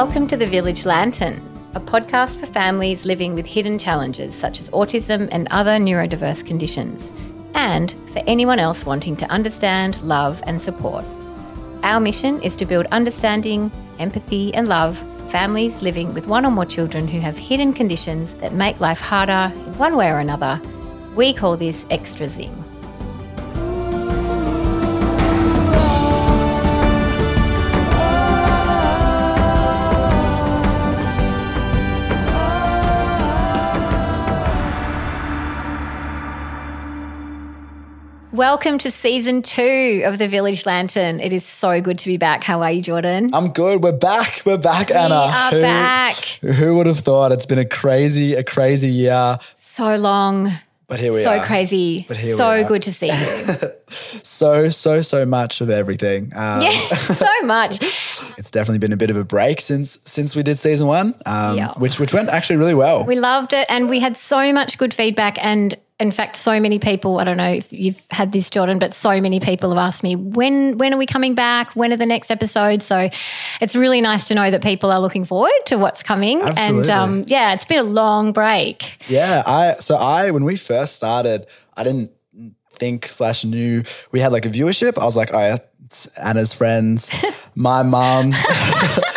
Welcome to the Village Lantern, a podcast for families living with hidden challenges such as autism and other neurodiverse conditions, and for anyone else wanting to understand, love, and support. Our mission is to build understanding, empathy, and love families living with one or more children who have hidden conditions that make life harder in one way or another. We call this Extra Zing. Welcome to season two of the Village Lantern. It is so good to be back. How are you, Jordan? I'm good. We're back. We're back, Anna. We are who, back. Who would have thought it's been a crazy, a crazy year? So long. But here we so are. So crazy. But here we so good to see you. So, so, so much of everything. Um, yeah, so much. It's definitely been a bit of a break since since we did season one, um, Yeah. which which went actually really well. We loved it and we had so much good feedback and in fact so many people I don't know if you've had this Jordan but so many people have asked me when when are we coming back? When are the next episodes? So it's really nice to know that people are looking forward to what's coming. And um, yeah it's been a long break. Yeah, I so I when we first started, I didn't think slash knew we had like a viewership. I was like, oh yeah, it's Anna's friends, my mum,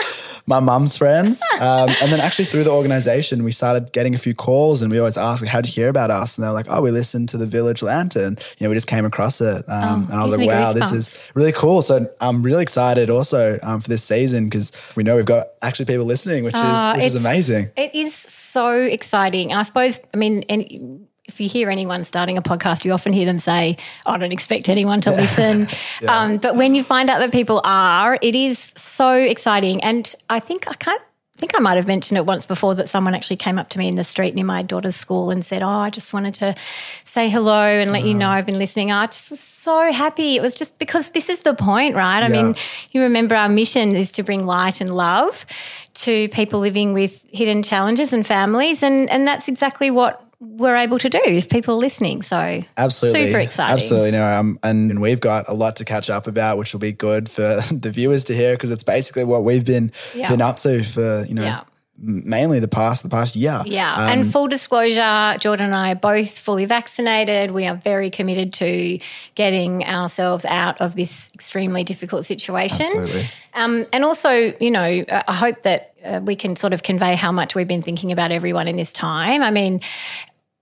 my mum's friends, um, and then actually through the organization, we started getting a few calls, and we always ask, how'd you hear about us? And they're like, oh, we listened to the Village Lantern. You know, we just came across it, um, and I was like, wow, this is really cool. So I'm really excited also um, for this season because we know we've got actually people listening, which Oh, is which is amazing. It is so exciting. I suppose, I mean, and if you hear anyone starting a podcast, you often hear them say, I don't expect anyone to listen. um, but when you find out that people are, it is so exciting. And I think I can't. I think I might have mentioned it once before that someone actually came up to me in the street near my daughter's school and said, Oh, I just wanted to say hello and let you know I've been listening. I just was so happy. It was just because this is the point, right? I Yeah. mean, you remember our mission is to bring light and love to people living with hidden challenges and families and and that's exactly what we're able to do if people are listening so Absolutely. super exciting Absolutely. No, um, and we've got a lot to catch up about, which will be good for the viewers to hear because it's basically what we've been Yeah. been up to for, you know, Yeah. mainly the past the past year. yeah Um, and full disclosure jordan and i are both fully vaccinated we are very committed to getting ourselves out of this extremely difficult situation Absolutely. Um, and also, you know, I hope that uh, we can sort of convey how much we've been thinking about everyone in this time. I mean,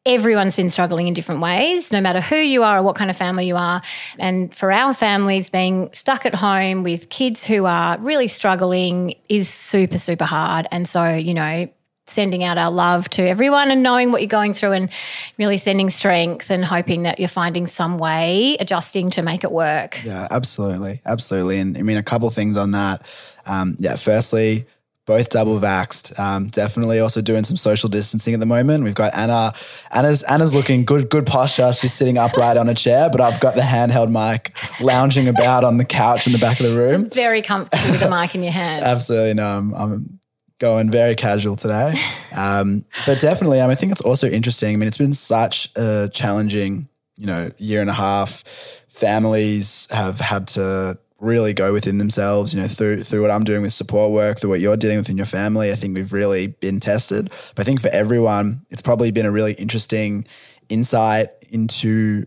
everyone's been struggling in different ways, no matter who you are or what kind of family you are. And for our families, being stuck at home with kids who are really struggling is super, super hard. And so, you know, sending out our love to everyone and knowing what you're going through and really sending strength and hoping that you're finding some way adjusting to make it work. Yeah, absolutely. Absolutely. And I mean, a couple things on that. Um, yeah, firstly, both double vaxxed. Um, definitely also doing some social distancing at the moment. We've got Anna. Anna's Anna's looking good, good posture. She's sitting upright on a chair, but I've got the handheld mic lounging about on the couch in the back of the room. Very comfortable with the mic in your hand. Absolutely no. I'm, I'm going very casual today, um, but definitely. Um, I think it's also interesting. I mean, it's been such a challenging, you know, year and a half. Families have had to really go within themselves. You know, through through what I'm doing with support work, through what you're dealing with in your family. I think we've really been tested. But I think for everyone, it's probably been a really interesting insight into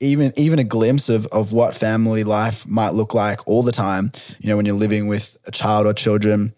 even even a glimpse of of what family life might look like all the time. You know, when you're living with a child or children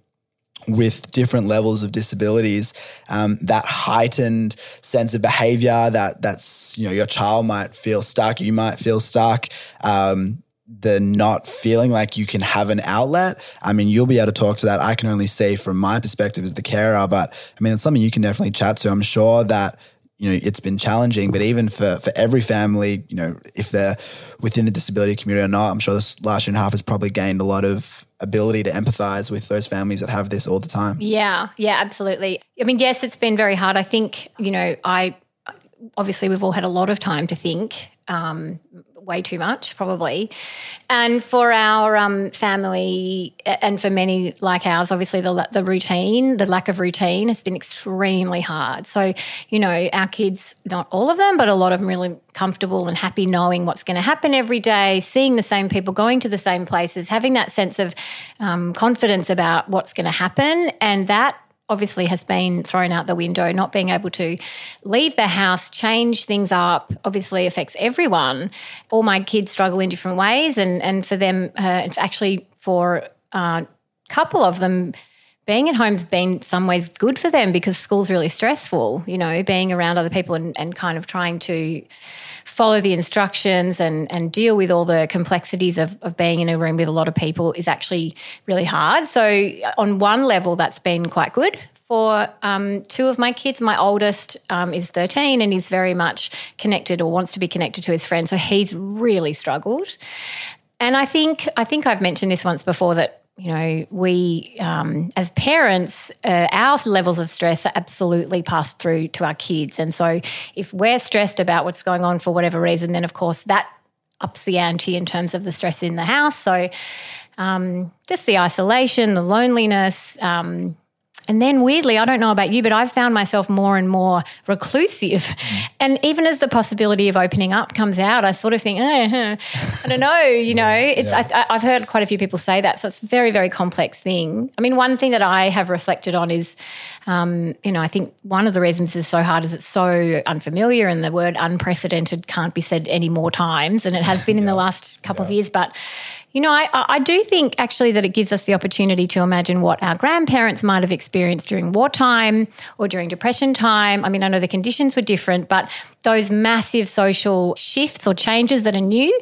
with different levels of disabilities, um, that heightened sense of behavior that that's you know your child might feel stuck, you might feel stuck. Um, the not feeling like you can have an outlet. I mean, you'll be able to talk to that. I can only see from my perspective as the carer, but I mean, it's something you can definitely chat to. I'm sure that you know it's been challenging but even for for every family you know if they're within the disability community or not i'm sure this last year and a half has probably gained a lot of ability to empathize with those families that have this all the time Yeah, yeah, absolutely. I mean, yes, it's been very hard. I think, you know, I obviously we've all had a lot of time to think. Um, way too much, probably. And for our um, family, and for many like ours, obviously the the routine, the lack of routine, has been extremely hard. So, you know, our kids, not all of them, but a lot of them, really comfortable and happy knowing what's going to happen every day, seeing the same people, going to the same places, having that sense of um, confidence about what's going to happen, and that obviously has been thrown out the window. Not being able to leave the house, change things up, obviously affects everyone. All my kids struggle in different ways, and and for them, uh, actually for a uh, couple of them. Being at home's been some ways good for them because school's really stressful, you know, being around other people and, and kind of trying to follow the instructions and, and deal with all the complexities of, of being in a room with a lot of people is actually really hard. So, on one level, that's been quite good for um, two of my kids. My oldest um, is 13 and he's very much connected or wants to be connected to his friends. So he's really struggled. And I think I think I've mentioned this once before that you know, we um, as parents, uh, our levels of stress are absolutely passed through to our kids. And so if we're stressed about what's going on for whatever reason, then of course that ups the ante in terms of the stress in the house. So um, just the isolation, the loneliness, um, and then weirdly, I don't know about you, but I've found myself more and more reclusive. Mm. And even as the possibility of opening up comes out, I sort of think, eh, I don't know, you know, it's, yeah. I, have heard quite a few people say that. So it's a very, very complex thing. I mean, one thing that I have reflected on is, um, you know, I think one of the reasons it's so hard is it's so unfamiliar and the word unprecedented can't be said any more times. And it has been in the last couple yeah. of years. But, you know, I, I do think actually that it gives us the opportunity to imagine what our grandparents might have experienced during wartime or during depression time. I mean, I know the conditions were different, but those massive social shifts or changes that are new,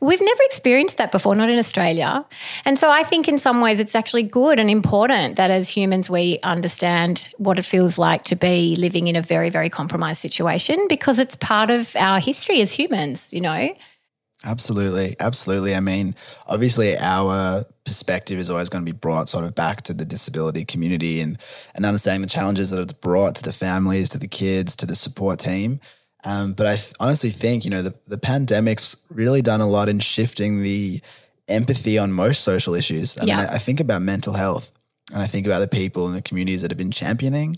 we've never experienced that before, not in Australia. And so I think in some ways it's actually good and important that as humans we understand what it feels like to be living in a very, very compromised situation because it's part of our history as humans, you know. Absolutely. Absolutely. I mean, obviously, our perspective is always going to be brought sort of back to the disability community and, and understanding the challenges that it's brought to the families, to the kids, to the support team. Um, but I honestly think, you know, the, the pandemic's really done a lot in shifting the empathy on most social issues. I yeah. mean, I, I think about mental health and I think about the people in the communities that have been championing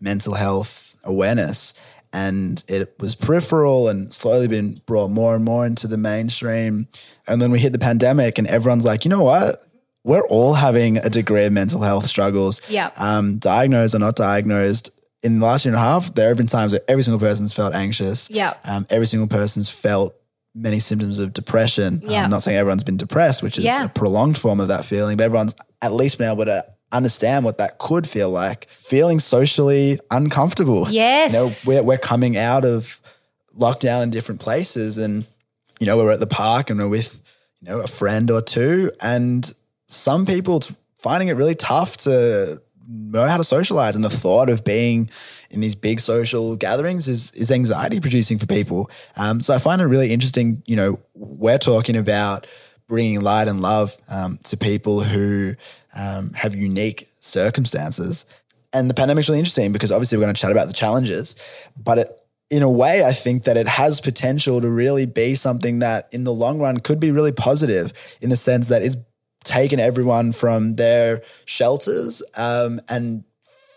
mental health awareness and it was peripheral and slowly been brought more and more into the mainstream. And then we hit the pandemic, and everyone's like, you know what? We're all having a degree of mental health struggles. Yeah. Um, diagnosed or not diagnosed. In the last year and a half, there have been times that every single person's felt anxious. Yeah. Um, every single person's felt many symptoms of depression. Yeah. I'm not saying everyone's been depressed, which is yeah. a prolonged form of that feeling, but everyone's at least been able to understand what that could feel like. Feeling socially uncomfortable. Yes. You know, we're, we're coming out of lockdown in different places and, you know, we're at the park and we're with, you know, a friend or two. And some people finding it really tough to know how to socialize. And the thought of being in these big social gatherings is, is anxiety producing for people. Um, so I find it really interesting, you know, we're talking about bringing light and love um, to people who um, have unique circumstances. And the pandemic's really interesting because obviously we're going to chat about the challenges, but it, in a way, I think that it has potential to really be something that in the long run could be really positive in the sense that it's taken everyone from their shelters um, and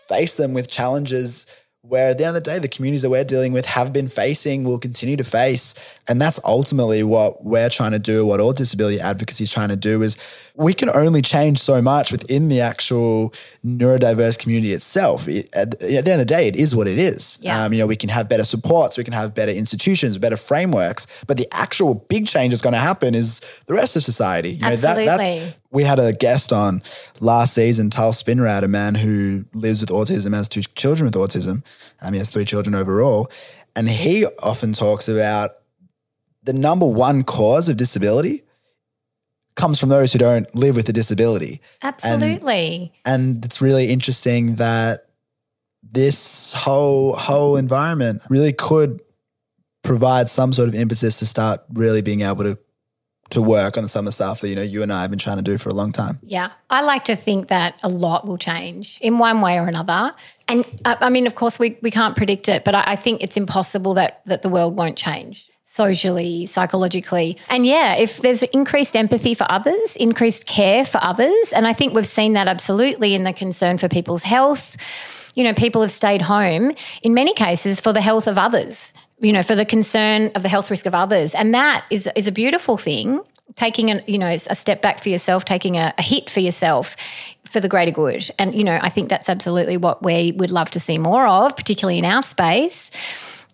face them with challenges where at the end of the day, the communities that we're dealing with have been facing, will continue to face. And that's ultimately what we're trying to do, what all disability advocacy is trying to do is we can only change so much within the actual neurodiverse community itself. It, at, at, the end of the day, it is what it is. Yeah. Um, you know, we can have better supports, we can have better institutions, better frameworks, but the actual big change that's going to happen is the rest of society. You know, Absolutely. That, that, we had a guest on last season, Tal Spinrad, a man who lives with autism, has two children with autism. Um, he has three children overall. And he often talks about the number one cause of disability comes from those who don't live with a disability. Absolutely. And, and it's really interesting that this whole whole environment really could provide some sort of impetus to start really being able to to work on some of the stuff that you know you and I have been trying to do for a long time. Yeah, I like to think that a lot will change in one way or another. And uh, I mean, of course, we we can't predict it, but I, I think it's impossible that that the world won't change. Socially, psychologically. And yeah, if there's increased empathy for others, increased care for others, and I think we've seen that absolutely in the concern for people's health. You know, people have stayed home in many cases for the health of others, you know, for the concern of the health risk of others. And that is, is a beautiful thing. Taking an, you know, a step back for yourself, taking a, a hit for yourself for the greater good. And, you know, I think that's absolutely what we would love to see more of, particularly in our space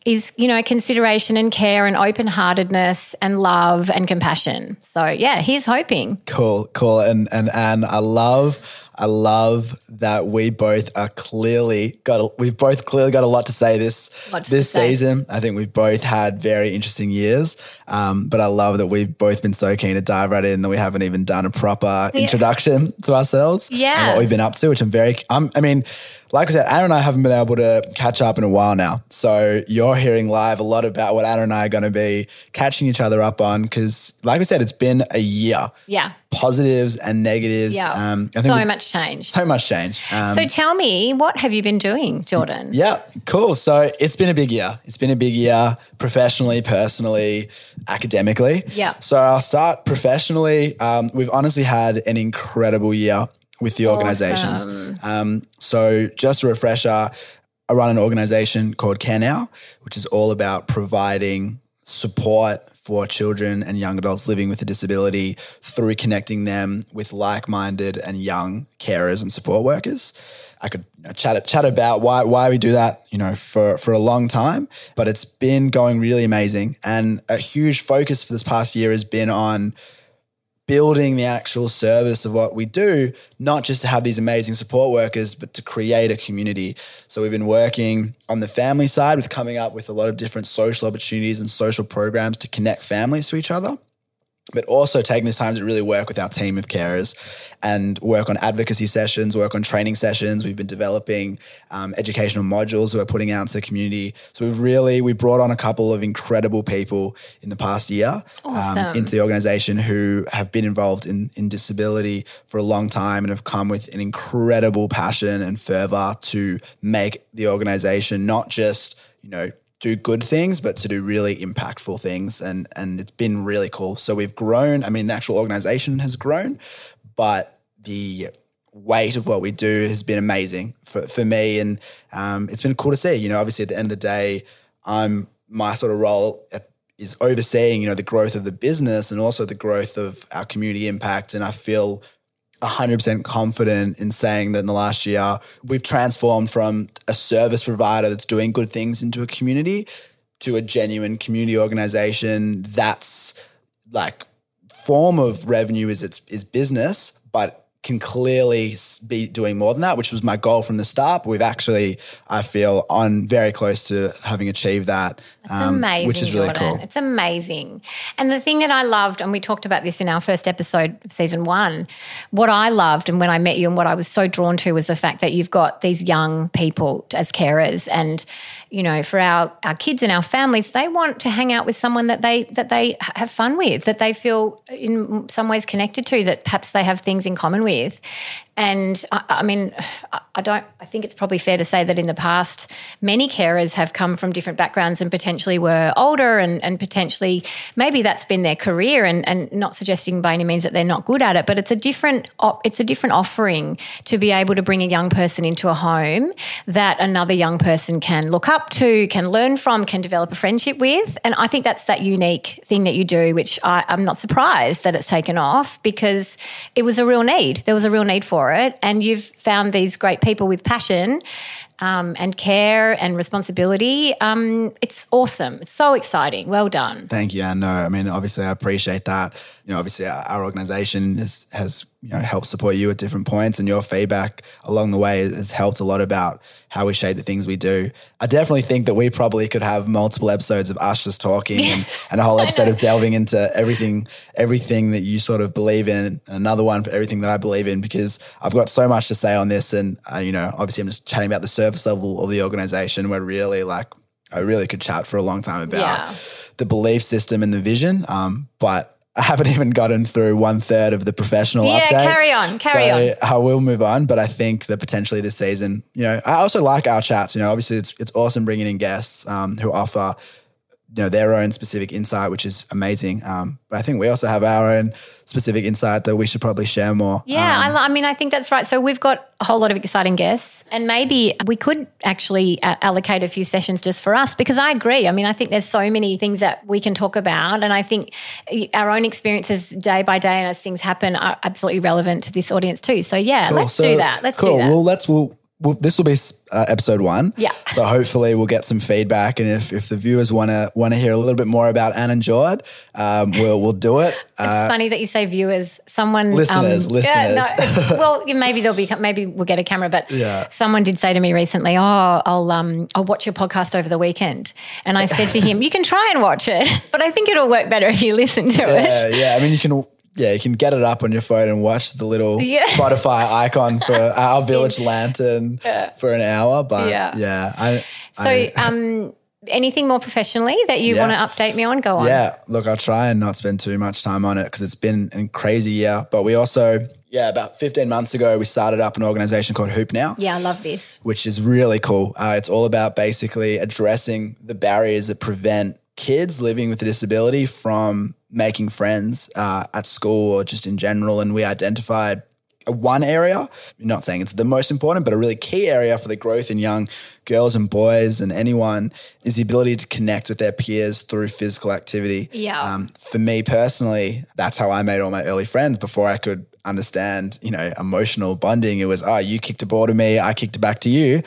is you know consideration and care and open-heartedness and love and compassion so yeah he's hoping cool cool and and and i love I love that we both are clearly got. A, we've both clearly got a lot to say this this say. season. I think we've both had very interesting years, um, but I love that we've both been so keen to dive right in that we haven't even done a proper yeah. introduction to ourselves. Yeah, and what we've been up to, which I'm very. I'm, I mean, like I said, Anna and I haven't been able to catch up in a while now. So you're hearing live a lot about what Anna and I are going to be catching each other up on because, like I said, it's been a year. Yeah. Positives and negatives. Yeah. Um, I think so much change. So much change. Um, so tell me, what have you been doing, Jordan? Yeah, cool. So it's been a big year. It's been a big year professionally, personally, academically. Yeah. So I'll start professionally. Um, we've honestly had an incredible year with the organizations. Awesome. Um, so, just a refresher, I run an organization called Care Now, which is all about providing support for children and young adults living with a disability through connecting them with like-minded and young carers and support workers. I could chat chat about why why we do that, you know, for for a long time, but it's been going really amazing. And a huge focus for this past year has been on building the actual service of what we do, not just to have these amazing support workers, but to create a community. So we've been working on the family side with coming up with a lot of different social opportunities and social programs to connect families to each other but also taking this time to really work with our team of carers and work on advocacy sessions, work on training sessions. We've been developing um, educational modules that we're putting out into the community. So we've really we brought on a couple of incredible people in the past year um, awesome. um, into the organization who have been involved in in disability for a long time and have come with an incredible passion and fervor to make the organization not just you know do good things, but to do really impactful things. And and it's been really cool. So we've grown. I mean, the actual organization has grown, but the weight of what we do has been amazing for, for me. And um, it's been cool to see. You know, obviously at the end of the day, I'm my sort of role at, is overseeing, you know, the growth of the business and also the growth of our community impact. And I feel 100% confident in saying that in the last year, we've transformed from a service provider that's doing good things into a community to a genuine community organization that's like form of revenue is its is business, but can clearly be doing more than that, which was my goal from the start. But we've actually, I feel, on very close to having achieved that. It's um, amazing, which is really Jordan. cool. It's amazing. And the thing that I loved, and we talked about this in our first episode of season one, what I loved and when I met you and what I was so drawn to was the fact that you've got these young people as carers and you know, for our, our kids and our families, they want to hang out with someone that they that they have fun with, that they feel in some ways connected to, that perhaps they have things in common with. And I, I, mean, I don't. I think it's probably fair to say that in the past, many carers have come from different backgrounds and potentially were older, and, and potentially maybe that's been their career. And, and not suggesting by any means that they're not good at it, but it's a different. It's a different offering to be able to bring a young person into a home that another young person can look up to, can learn from, can develop a friendship with. And I think that's that unique thing that you do, which I, I'm not surprised that it's taken off because it was a real need. There was a real need for for it and you've found these great people with passion um, and care and responsibility. Um, it's awesome. It's so exciting. Well done. Thank you. I know. I mean, obviously, I appreciate that. You know, obviously, our, our organization has, has you know helped support you at different points, and your feedback along the way has helped a lot about how we shape the things we do. I definitely think that we probably could have multiple episodes of us just talking and, and a whole episode of delving into everything, everything that you sort of believe in, and another one for everything that I believe in, because I've got so much to say on this. And, uh, you know, obviously I'm just chatting about the service level of the organization. We're really like, I really could chat for a long time about yeah. the belief system and the vision. Um, but I haven't even gotten through one third of the professional yeah, update. carry on, carry so on. I will move on, but I think that potentially this season, you know, I also like our chats. You know, obviously it's it's awesome bringing in guests um, who offer you know their own specific insight, which is amazing. Um, but I think we also have our own specific insight that we should probably share more. Yeah, Um, I, I mean, I think that's right. So we've got a whole lot of exciting guests, and maybe we could actually uh, allocate a few sessions just for us because I agree. I mean, I think there's so many things that we can talk about, and I think our own experiences day by day and as things happen are absolutely relevant to this audience too. So yeah, Cool. let's So- do that. Let's cool. do that. Cool. Well, let's we'll, we'll this will be uh, episode one. Yeah. So hopefully we'll get some feedback, and if, if the viewers want to want to hear a little bit more about Anne and Jord, um, we'll we'll do it. Uh, it's funny that you say viewers. Someone, Listeners, um, listeners. Yeah, no, well, maybe there'll be, maybe we'll get a camera. But Yeah. someone did say to me recently, "Oh, I'll um, I'll watch your podcast over the weekend." And I said to him, "You can try and watch it, but I think it'll work better if you listen to it." yeah, yeah. I mean, you can. Yeah, you can get it up on your phone and watch the little Yeah. Spotify icon for our village lantern for an hour. But Yeah. yeah, I, So, I- um, anything more professionally that you Yeah. want to update me on? Go on. Yeah, look, I'll try and not spend too much time on it because it's been a crazy year. But we also, yeah, about 15 months ago, we started up an organization called Hoop Now. Yeah, I love this. which is really cool. Uh, it's all about basically addressing the barriers that prevent kids living with a disability from making friends uh, at school or just in general. And we identified one area, not saying it's the most important, but a really key area for the growth in young girls and boys and anyone is the ability to connect with their peers through physical activity. Yeah. Um, for me personally, that's how I made all my early friends before I could understand, you know, emotional bonding. It was, oh, you kicked a ball to me, I kicked it back to you.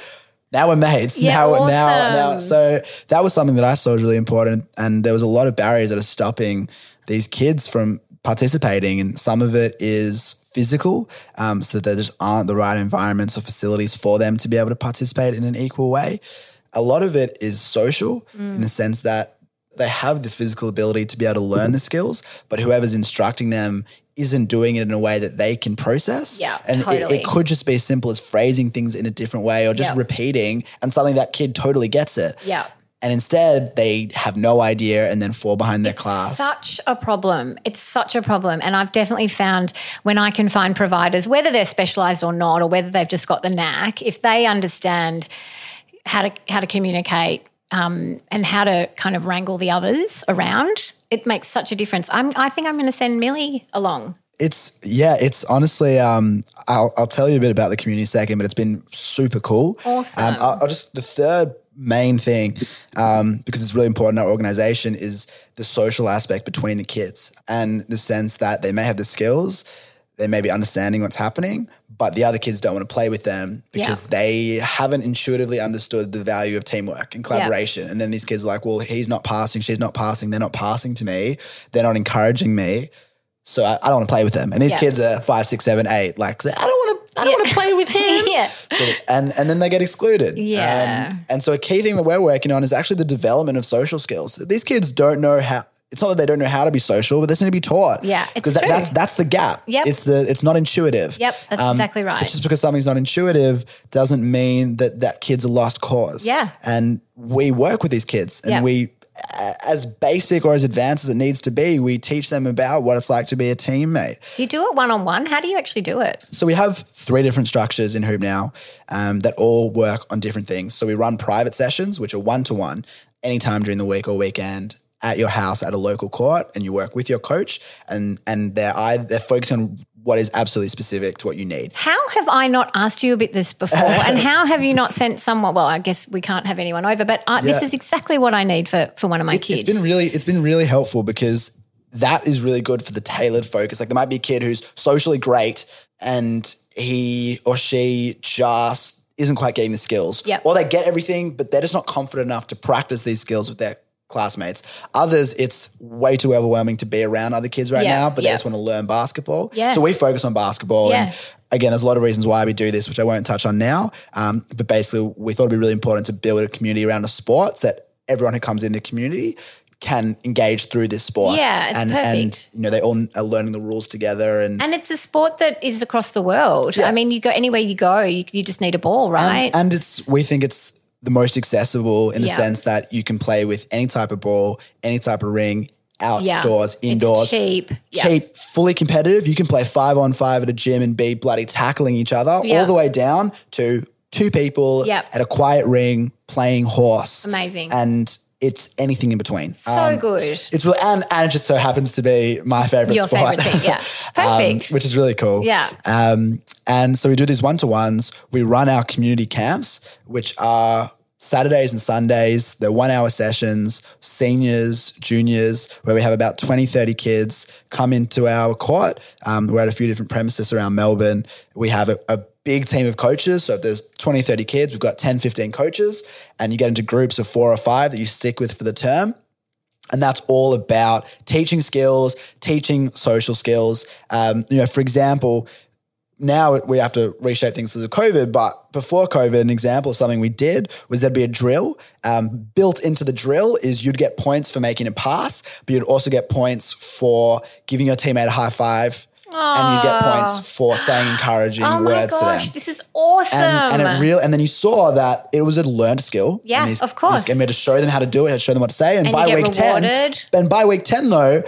Now we're mates. Yeah, now, now, now. So that was something that I saw was really important. And there was a lot of barriers that are stopping these kids from participating. And some of it is physical, um, so that there just aren't the right environments or facilities for them to be able to participate in an equal way. A lot of it is social Mm. in the sense that they have the physical ability to be able to learn the skills, but whoever's instructing them isn't doing it in a way that they can process. Yeah, and it- totally. it, could just be as simple as phrasing things in a different way or just Yeah. repeating and something that kid totally gets it. Yeah. And instead, they have no idea and then fall behind their class. Such a problem. It's such a problem. And I've definitely found when I can find providers, whether they're specialized or not, or whether they've just got the knack, if they understand how to how to communicate um, and how to kind of wrangle the others around, it makes such a difference. I'm, I think I'm going to send Millie along. It's yeah, it's honestly. Um, I'll I'll tell you a bit about the community second, but it's been super cool. Awesome. Um, I'll, I'll just the third main thing, um, because it's really important in our organization, is the social aspect between the kids and the sense that they may have the skills, they may be understanding what's happening, but the other kids don't want to play with them because Yeah. they haven't intuitively understood the value of teamwork and collaboration. And then these kids are like, well, he's not passing, she's not passing, they're not passing to me, they're not encouraging me. So I, I don't want to play with them. And these Yeah. kids are five, six, seven, eight. Like I don't want to. I don't Yeah. want to play with him. Yeah. So, and and then they get excluded. Yeah. Um, and so a key thing that we're working on is actually the development of social skills. These kids don't know how. It's not that they don't know how to be social, but they just need to be taught. Yeah, it's because that, true. that's that's the gap. Yep. It's the it's not intuitive. Yep, that's exactly right. Just because something's not intuitive doesn't mean that that kid's a lost cause. Yeah. And we work with these kids, and Yeah. we a- as basic or as advanced as it needs to be, we teach them about what it's like to be a teammate. You do it one on one? How do you actually do it? So we have three different structures in Hoop now um, that all work on different things. So we run private sessions, which are one to one, anytime during the week or weekend at your house at a local court, and you work with your coach, and and they're I, they're focused on what is absolutely specific to what you need. How have I not asked you a bit this before? and how have you not sent someone? Well, I guess we can't have anyone over, but uh, this is exactly what I need for, for one of my It's, kids. it's been really it's been really helpful because that is really good for the tailored focus. Like there might be a kid who's socially great and he or she just isn't quite getting the skills. Yep. Or they get everything, but they're just not confident enough to practice these skills with their classmates. Others, it's way too overwhelming to be around other kids right Yeah, now, but yeah. they just want to learn basketball. Yeah. So we focus on basketball. Yeah. And again, there's a lot of reasons why we do this, which I won't touch on now. Um, but basically, we thought it'd be really important to build a community around a sport so that everyone who comes in the community can engage through this sport. Yeah, it's and, and you know they all are learning the rules together and. and it's a sport that is across the world. Yeah. I mean, you go anywhere you go, you, you just need a ball, right? and, and it's we think it's the most accessible in the Yeah. sense that you can play with any type of ball, any type of ring, yeah. outdoors, It's indoors. cheap. Yeah. cheap, fully competitive. You can play five on five at a gym and be bloody tackling each other Yeah. all the way down to two people Yep. at a quiet ring playing horse. Amazing. And it's anything in between. So good. It's really, and, and it just so happens to be my favorite Your sport. favorite thing, yeah. Um, Perfect. which is really cool. Yeah. Um, and so we do these one to ones. We run our community camps, which are Saturdays and Sundays. They're one hour sessions, seniors, juniors, where we have about 20, 30 kids come into our court. Um, we're at a few different premises around Melbourne. We have a, a big team of coaches. So if there's 20, 30 kids, we've got 10, 15 coaches, and you get into groups of four or five that you stick with for the term. And that's all about teaching skills, teaching social skills. Um, you know, for example, now we have to reshape things because of COVID, but before COVID, an example of something we did was there'd be a drill. Um, built into the drill is you'd get points for making a pass, but you'd also get points for giving your teammate a high five, and you'd get points for saying encouraging Oh words to them. this is awesome. And, and it real, and then you saw that it was a learned skill. Yeah, and he's- of course. He's going to show them how to do it, had to show them what to say. And, And by you week ten, rewarded. and by week ten though,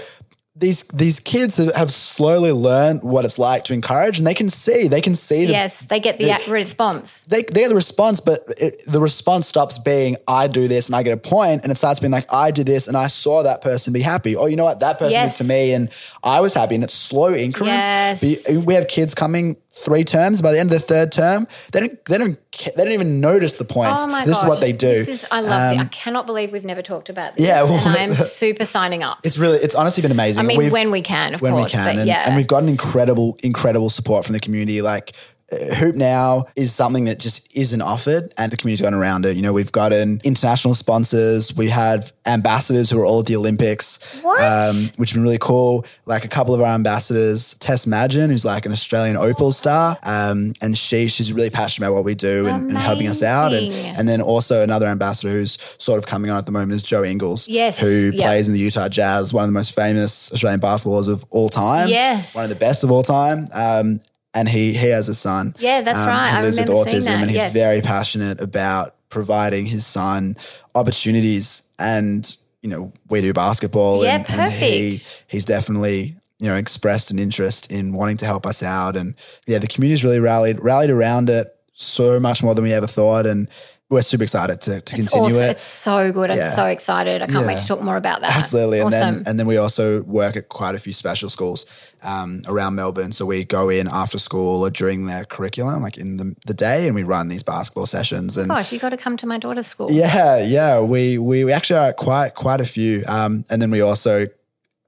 these these kids have, slowly learned what it's like to encourage, and they can see they can see the yes, they get the uh, the- response. they, they get the response, but it, the response stops being I do this and I get a point, and it starts being like I did this and I saw that person be happy. Oh, you know what? That person Yes. did to me, and I was happy. And it's slow increments. Yes. We have kids coming three terms. By the end of the third term, they don't they don't they don't even notice the points. Oh my this gosh. is what they do. This is I love it. I Um, cannot believe we've never talked about this. Yeah, well, I'm super signing up. It's really, it's honestly been amazing. I mean, We've- when we can, of when course. we can, but and, yeah. and we've gotten incredible, incredible support from the community. Like Hoop Now is something that just isn't offered, and the community's gone around it. You know, we've gotten international sponsors, we have ambassadors who are all at the Olympics, um, which has been really cool. Like a couple of our ambassadors, Tess Madgen, who's like an Australian Opal star, um, and she she's really passionate about what we do and, and helping us out. And, and then also another ambassador who's sort of coming on at the moment is Joe Ingles, Yes, who yeah. plays in the Utah Jazz, one of the most famous Australian basketballers of all time. Yes. One of the best of all time. Um, and he he has a son. Yeah, that's um, right. Who I lives with autism, and he's yes. very passionate about providing his son opportunities. And you know, we do basketball. Yeah, and, and he perfect. he's definitely you know expressed an interest in wanting to help us out. And yeah, the community's really rallied rallied around it so much more than we ever thought. And we're super excited to, to continue awesome. it. It's so good. I'm so excited. I can't wait to talk more about that. Absolutely. And awesome. then and then we also work at quite a few special schools um, around Melbourne. So we go in after school or during their curriculum, like in the, the day, and we run these basketball sessions. And Gosh, you got to come to my daughter's school. yeah, yeah, we, we we actually are at quite quite a few. Um, and then we also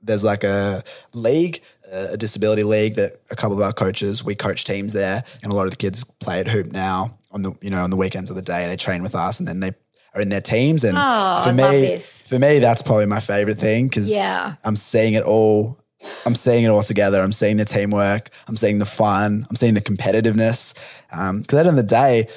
there's like a league, a a disability league that a couple of our coaches we coach teams there, and a lot of the kids play at hoop now on the you know on the weekends of the day. They train with us, and then they are in their teams. And Oh, for me, for me, that's probably my favorite thing because Yeah. I'm seeing it all. I'm seeing it all together. I'm seeing the teamwork. I'm seeing the fun. I'm seeing the competitiveness. Um, because at the end of the day,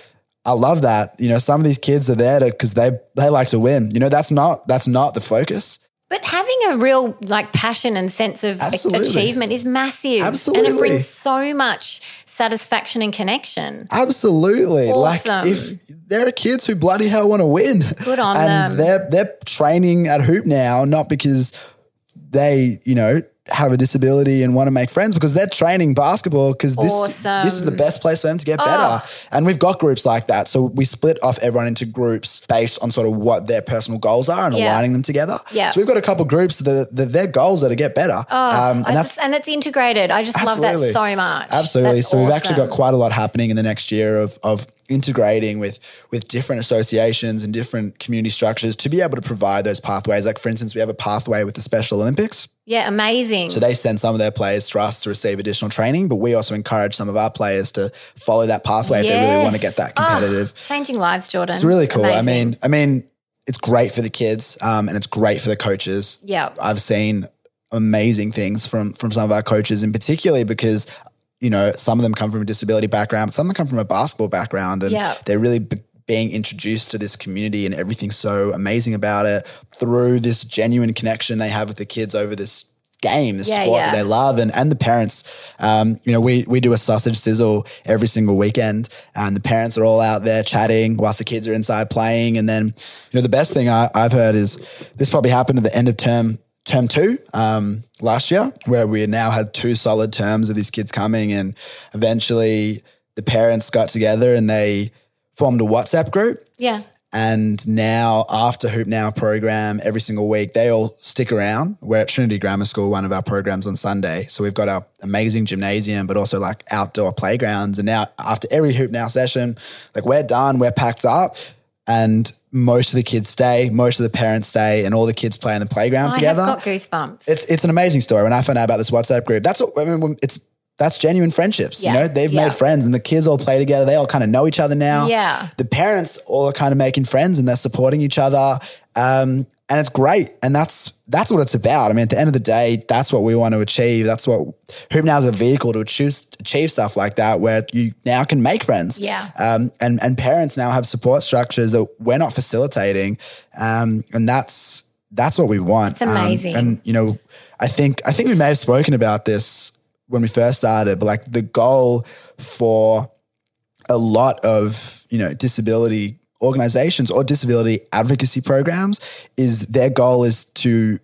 I love that. You know, some of these kids are there because they they like to win. You know, that's not that's not the focus. But having a real like passion and sense of Absolutely. achievement is massive. Absolutely. And it brings so much satisfaction and connection. Absolutely. Awesome. Like if there are kids who bloody hell want to win. Good on and them. they're they're training at hoop now, not because they, you know, have a disability and want to make friends because they're training basketball because this Awesome. this is the best place for them to get Oh. better. And we've got groups like that. So we split off everyone into groups based on sort of what their personal goals are and Yeah. aligning them together. Yeah. So we've got a couple groups that, that their goals are to get better. Oh, Um, and that's just, and it's integrated. I just love that so much. Absolutely. That's so we've actually got quite a lot happening in the next year of of integrating with with different associations and different community structures to be able to provide those pathways. Like for instance, we have a pathway with the Special Olympics. yeah, amazing. So they send some of their players to us to receive additional training, but we also encourage some of our players to follow that pathway if they really want to get that Oh, competitive. changing lives, Jordan. It's really cool. I mean, I mean, it's great for the kids, um, and it's great for the coaches. Yeah. I've seen amazing things from from some of our coaches, and particularly because you know some of them come from a disability background, but some of them come from a basketball background, and Yeah. they're really b- being introduced to this community and everything so amazing about it through this genuine connection they have with the kids over this game, this Yeah, sport yeah. that they love, and and the parents. Um, you know, we we do a sausage sizzle every single weekend, and the parents are all out there chatting whilst the kids are inside playing. And then, you know, the best thing I, I've heard is this probably happened at the end of term term two um, last year, where we now had two solid terms of these kids coming, and eventually the parents got together and they formed a WhatsApp group yeah. And now, after Hoop Now program, every single week, they all stick around. We're at Trinity Grammar School, one of our programs on Sunday. So we've got our amazing gymnasium, but also like outdoor playgrounds. And now, after every Hoop Now session, like we're done, we're packed up, and most of the kids stay, most of the parents stay, and all the kids play in the playground I together. have got goosebumps. It's it's an amazing story. When I found out about this WhatsApp group, that's what, I mean, it's that's genuine friendships. Yeah, You know, they've yeah. made friends, and the kids all play together. They all kind of know each other now. Yeah. the parents all are kind of making friends, and they're supporting each other. Um, and it's great, and that's that's what it's about. I mean, at the end of the day, that's what we want to achieve. That's what Hoop Now is a vehicle to achieve, achieve stuff like that, where you now can make friends. Yeah. Um, and and parents now have support structures that we're not facilitating, um, and that's that's what we want. It's amazing. Um, and you know, I think I think we may have spoken about this when we first started, but like the goal for a lot of you know disability organizations or disability advocacy programs is their goal is to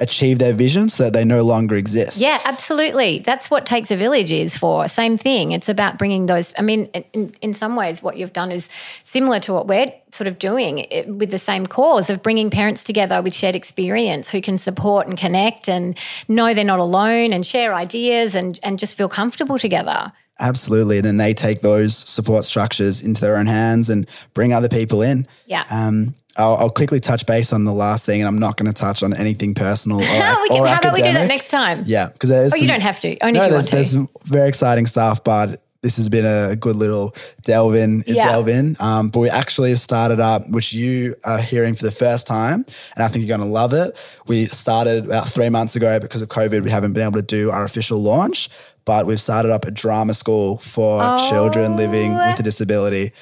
achieve their vision so that they no longer exist. Yeah, absolutely. That's what Takes a Village is for. Same thing. It's about bringing those. I mean, in, in some ways, what you've done is similar to what we're sort of doing it, with the same cause of bringing parents together with shared experience who can support and connect and know they're not alone and share ideas and, and just feel comfortable together. Absolutely. And then they take those support structures into their own hands and bring other people in. Yeah. Um, I'll, I'll quickly touch base on the last thing, and I'm not going to touch on anything personal. Or, we can, or how about we do that next time? Yeah, because there's Oh, you don't have to. Only no, if you there's, want to. there's some very exciting stuff, but this has been a good little delve in. Yeah. Delve in. Um, but we actually have started up, which you are hearing for the first time, and I think you're going to love it. We started about three months ago because of COVID. We haven't been able to do our official launch, but we've started up a drama school for Oh. children living with a disability.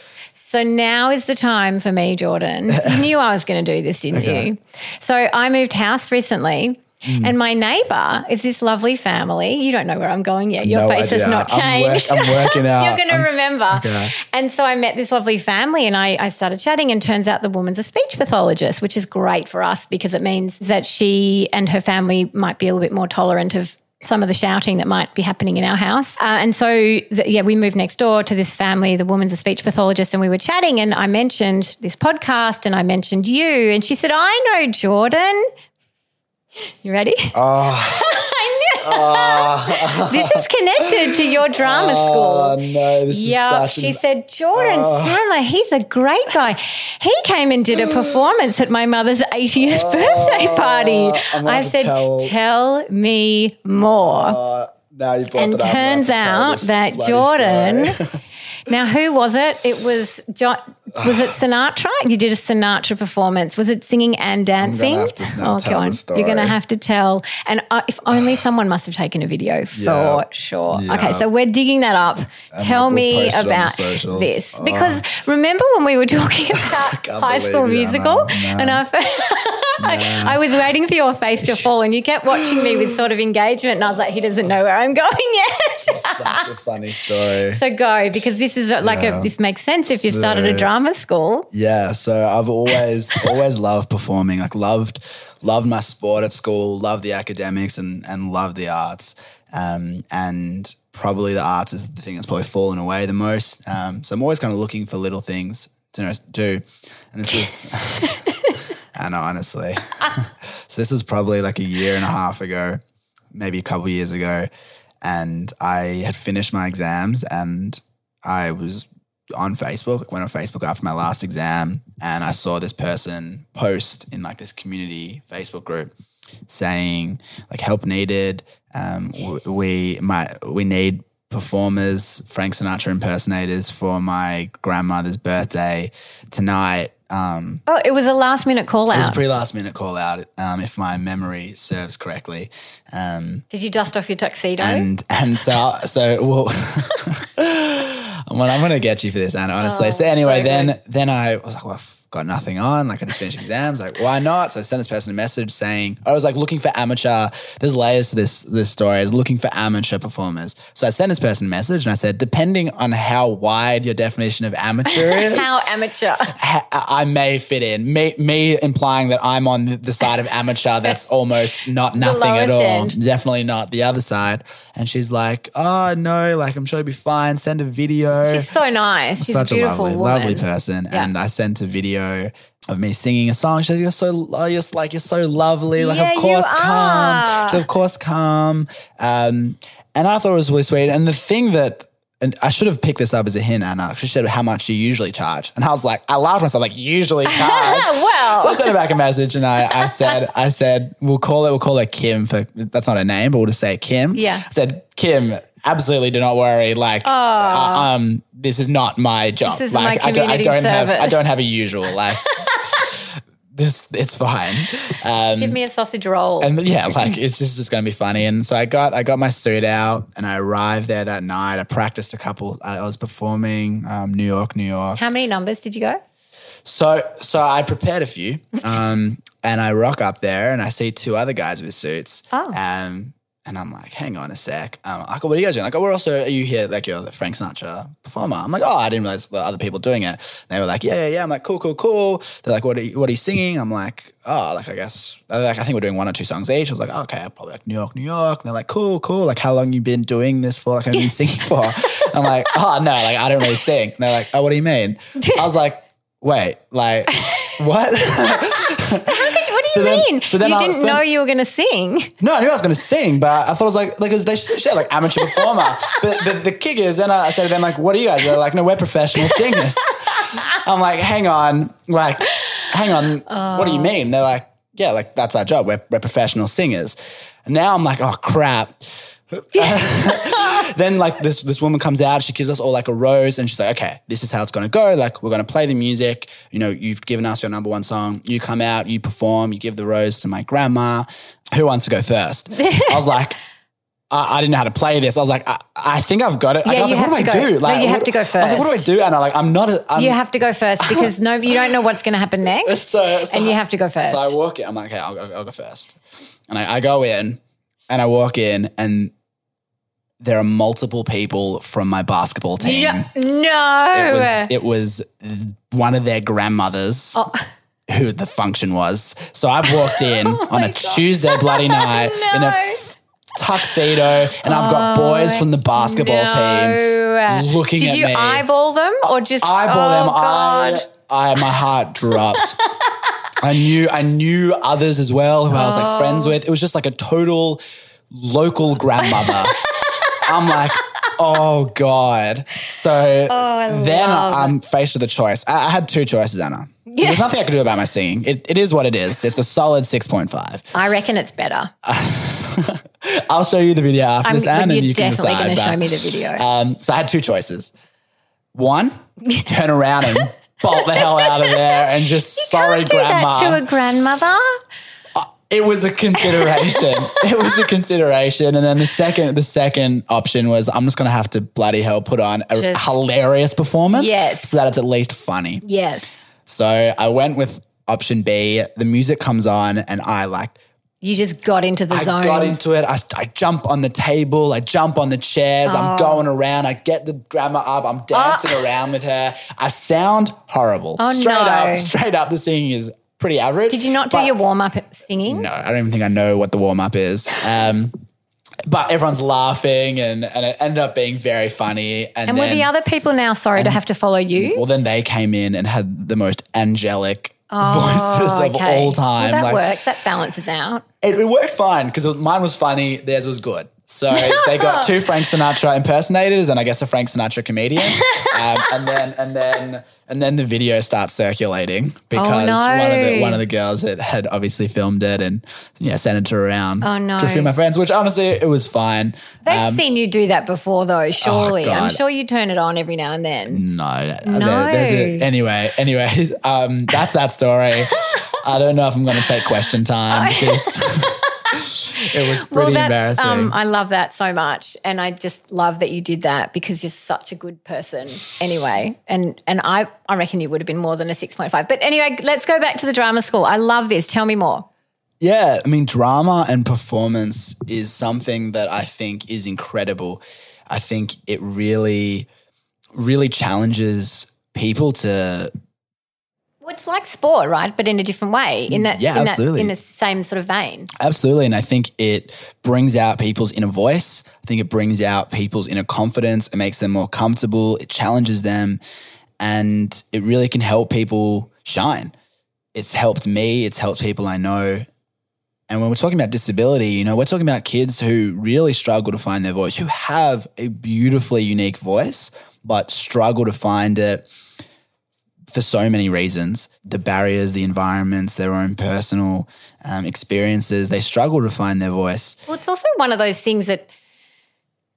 So now is the time for me, Jordan. You knew I was going to do this, didn't Okay. you? So I moved house recently. Mm. And my neighbor is this lovely family. You don't know where I'm going yet. Your No face has idea. not I'm work- changed. I'm working out. You're going to remember. Okay. And so I met this lovely family and I, I started chatting, and turns out the woman's a speech pathologist, which is great for us because it means that she and her family might be a little bit more tolerant of some of the shouting that might be happening in our house. Uh, and so, the, yeah, we moved next door to this family. The woman's a speech pathologist, and we were chatting, and I mentioned this podcast and I mentioned you. And she said, I know Jordan. You ready? Oh, This is connected to your drama oh school. no, this Yeah, is such she an, said, Jordan ah. Sandler, he's a great guy. He came and did a performance at my mother's 80th ah, birthday party. I said, tell- tell me more. uh, now you brought and it up. I'm gonna have turns out that Jordan. now, who was it? It was jo- was it Sinatra? You did a Sinatra performance. Was it singing and dancing? have to now oh, tell go the on. You're going to have to tell. And uh, if only someone must have taken a video for Yeah. sure. Yeah. Okay, so we're digging that up. tell me post it on the about this Oh. because remember when we were talking about High School Musical. No. and I, I, was waiting for your face to fall, and you kept watching me with sort of engagement, and I was like, he doesn't know where I'm going yet. Such a funny story. So go because this is like Yeah. a this makes sense if you started a drama school. Yeah, so I've always always loved performing. Like loved loved my sport at school, loved the academics and and loved the arts. Um, and probably the arts is the thing that's probably fallen away the most. Um, so I'm always kind of looking for little things to do. And this is Know honestly. so this was probably like a year and a half ago, maybe a couple years ago, and I had finished my exams and I was on Facebook, went on Facebook after my last exam, and I saw this person post in like this community Facebook group saying like help needed. Um, we might we need performers, Frank Sinatra impersonators for my grandmother's birthday tonight. Um, Oh, it was a last minute call out. it was a pretty last minute call out, um, if my memory serves correctly. Um, Did you dust off your tuxedo? and and so so well I'm gonna, I'm gonna get you for this Anna honestly Oh, so anyway so then then I was like well got nothing on like I just finished exams like why not so I sent this person a message saying I was like looking for amateur there's layers to this this story I was looking for amateur performers so I sent this person a message and I said depending on how wide your definition of amateur is How amateur. ha- I may fit in. Me, me implying that I'm on the- side of amateur that's almost not nothing at all. end. Definitely not the other side. And she's like, oh, no, like I'm sure it'll be fine. Send a video. She's so nice. She's Such a a beautiful lovely, woman. lovely person. Yeah. And I sent a video video of me singing a song. She said, "You're so, oh, you're like you're so lovely. Like, Yeah, of course, come. said, of course, come." Um, and I thought it was really sweet. And the thing that and I should have picked this up as a hint, Anna. She said how much do you usually charge, and I was like, I laughed myself, like usually charge. Well. so I sent her back a message, and I, I said, I said, we'll call it, we'll call her Kim for that's not her name, but we'll just say Kim. Yeah. I said Kim, absolutely, do not worry. Like, uh, um, this is not my job. This is like, my I don't, I don't have, I don't have a usual. Like, this, it's fine. Um, Give me a sausage roll. and yeah, like it's just it's gonna be funny. And so I got I got my suit out and I arrived there that night. I practiced a couple. I was performing um, New York, New York. How many numbers did you go? So so I prepared a few, um, and I rock up there and I see two other guys with suits. Oh. Um, and I'm like, hang on a sec. Um, like, what are you guys doing? Like, oh, we're also, are you here? Like, you're the Frank Sinatra performer. I'm like, oh, I didn't realize there were other people doing it. And they were like, yeah, yeah, yeah. I'm like, cool, cool, cool. They're like, what are you, what are you singing? I'm like, oh, like, I guess, like, I think we're doing one or two songs each. I was like, oh, okay, probably like New York, New York. And they're like, cool, cool. Like, how long you been doing this for? Like, I've been singing for. I'm like, oh, no, like, I don't really sing. And they're like, oh, what do you mean? I was like, wait, like, what? What do So you then- mean? so then you I- didn't so know you were going to sing. No, I knew I was going to sing, but I thought it was like, like, they said like amateur performer. but, but the kick is, then I said to them, like, what are you guys? They're like, no, we're professional singers. I'm like, hang on, like, hang on, what do you oh. mean? They're like, yeah, like, that's our job. We're, we're professional singers. And now I'm like, oh, crap. then like this this woman comes out, she gives us all like a rose, and she's like, "Okay, this is how it's going to go. Like we're going to play the music. You know, you've given us your number one song. You come out, you perform, you give the rose to my grandma. Who wants to go first? I was like. I, I didn't know how to play this. I was like, I, I think I've got it. Yeah, I was you like, what do I go. do? No, Like, you have to go first. I was like, what do I do? And I'm like, I'm not. A, I'm, You have to go first because no, you don't know what's going to happen next. so, so and you have to go first. So I walk in. I'm like, okay, I'll, go- I'll go first. And I, I go in and I walk in and there are multiple people from my basketball team. You don't- no. It was, it was one of their grandmothers Oh. who the function was. So I've walked in oh on a God. Tuesday bloody night in a tuxedo and I've got oh boys from the basketball team looking Did at you me. eyeball them or just eyeball them. Oh, God. I, I, my heart dropped. I knew, I knew others as well who I was like friends Oh. with. It was just like a total local grandmother. I'm like, oh god. So I then love I'm faced with a choice. I, I had two choices, Anna. There's nothing I could do about my singing. It, it is what it is. It's a solid 6.5. I reckon it's better. I'll show you the video after I'm, this, Anna, and you're you can definitely going to show me the video. Um, so I had two choices. One, turn around and bolt the hell out of there and just sorry, Can't do grandma. that to a grandmother. It was a consideration. it was a consideration. And then the second, the second option was I'm just gonna have to bloody hell put on a Just- hilarious performance, Yes. so that it's at least funny. Yes. So I went with option B. The music comes on, and I like You just got into the I zone. I got into it. I, I jump on the table. I jump on the chairs. Oh. I'm going around. I get the grandma up. I'm oh. dancing around with her. I sound horrible. Oh, straight no. up, straight up. The singing is pretty average. Did you not do but- your warm up singing? No, I don't even think I know what the warm up is. Um, but everyone's laughing, and and it ended up being very funny. And, And then, were the other people now sorry to have to follow you? well, then they came in and had the most angelic voices of Oh, okay. all time. Well, that Like, works. That balances out. It, it worked fine because mine was funny, theirs was good. So they got two Frank Sinatra impersonators and I guess a Frank Sinatra comedian, um, and then and then and then the video starts circulating because Oh, no. one of the one of the girls had, had obviously filmed it and yeah sent it around Oh, no. to a few of my friends, which honestly it was fine. They've Um, seen you do that before, though. Surely, I'm God. sure you turn it on every now and then. no, No. there's a, anyway, anyway, um, that's that story. I don't know if I'm going to take question time because it was pretty well, that's embarrassing. um, I love that so much, and I just love that you did that because you're such a good person. Anyway, and and I I reckon you would have been more than a six point five. But anyway, let's go back to the drama school. I love this. Tell me more. Yeah, I mean, drama and performance is something that I think is incredible. I think it really, really challenges people to. Well, it's like sport, right? But in a different way. In that, Yeah, in absolutely. That, in the same sort of vein. Absolutely. And I think it brings out people's inner voice. I think it brings out people's inner confidence. It makes them more comfortable. It challenges them. And it really can help people shine. It's helped me, it's helped people I know. And when we're talking about disability, you know, we're talking about kids who really struggle to find their voice, who have a beautifully unique voice, but struggle to find it for so many reasons the barriers, the environments, their own personal um, experiences. They struggle to find their voice. Well, it's also one of those things that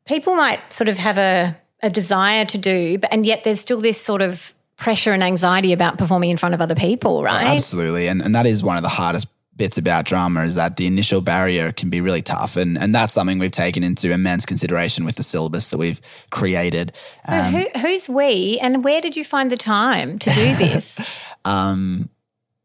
people might sort of have a, a desire to do, but and yet there's still this sort of pressure and anxiety about performing in front of other people, right? Absolutely. And, and that is one of the hardest bits about drama is that the initial barrier can be really tough. And, and that's something we've taken into immense consideration with the syllabus that we've created. So who, who's we and where did you find the time to do this? Um,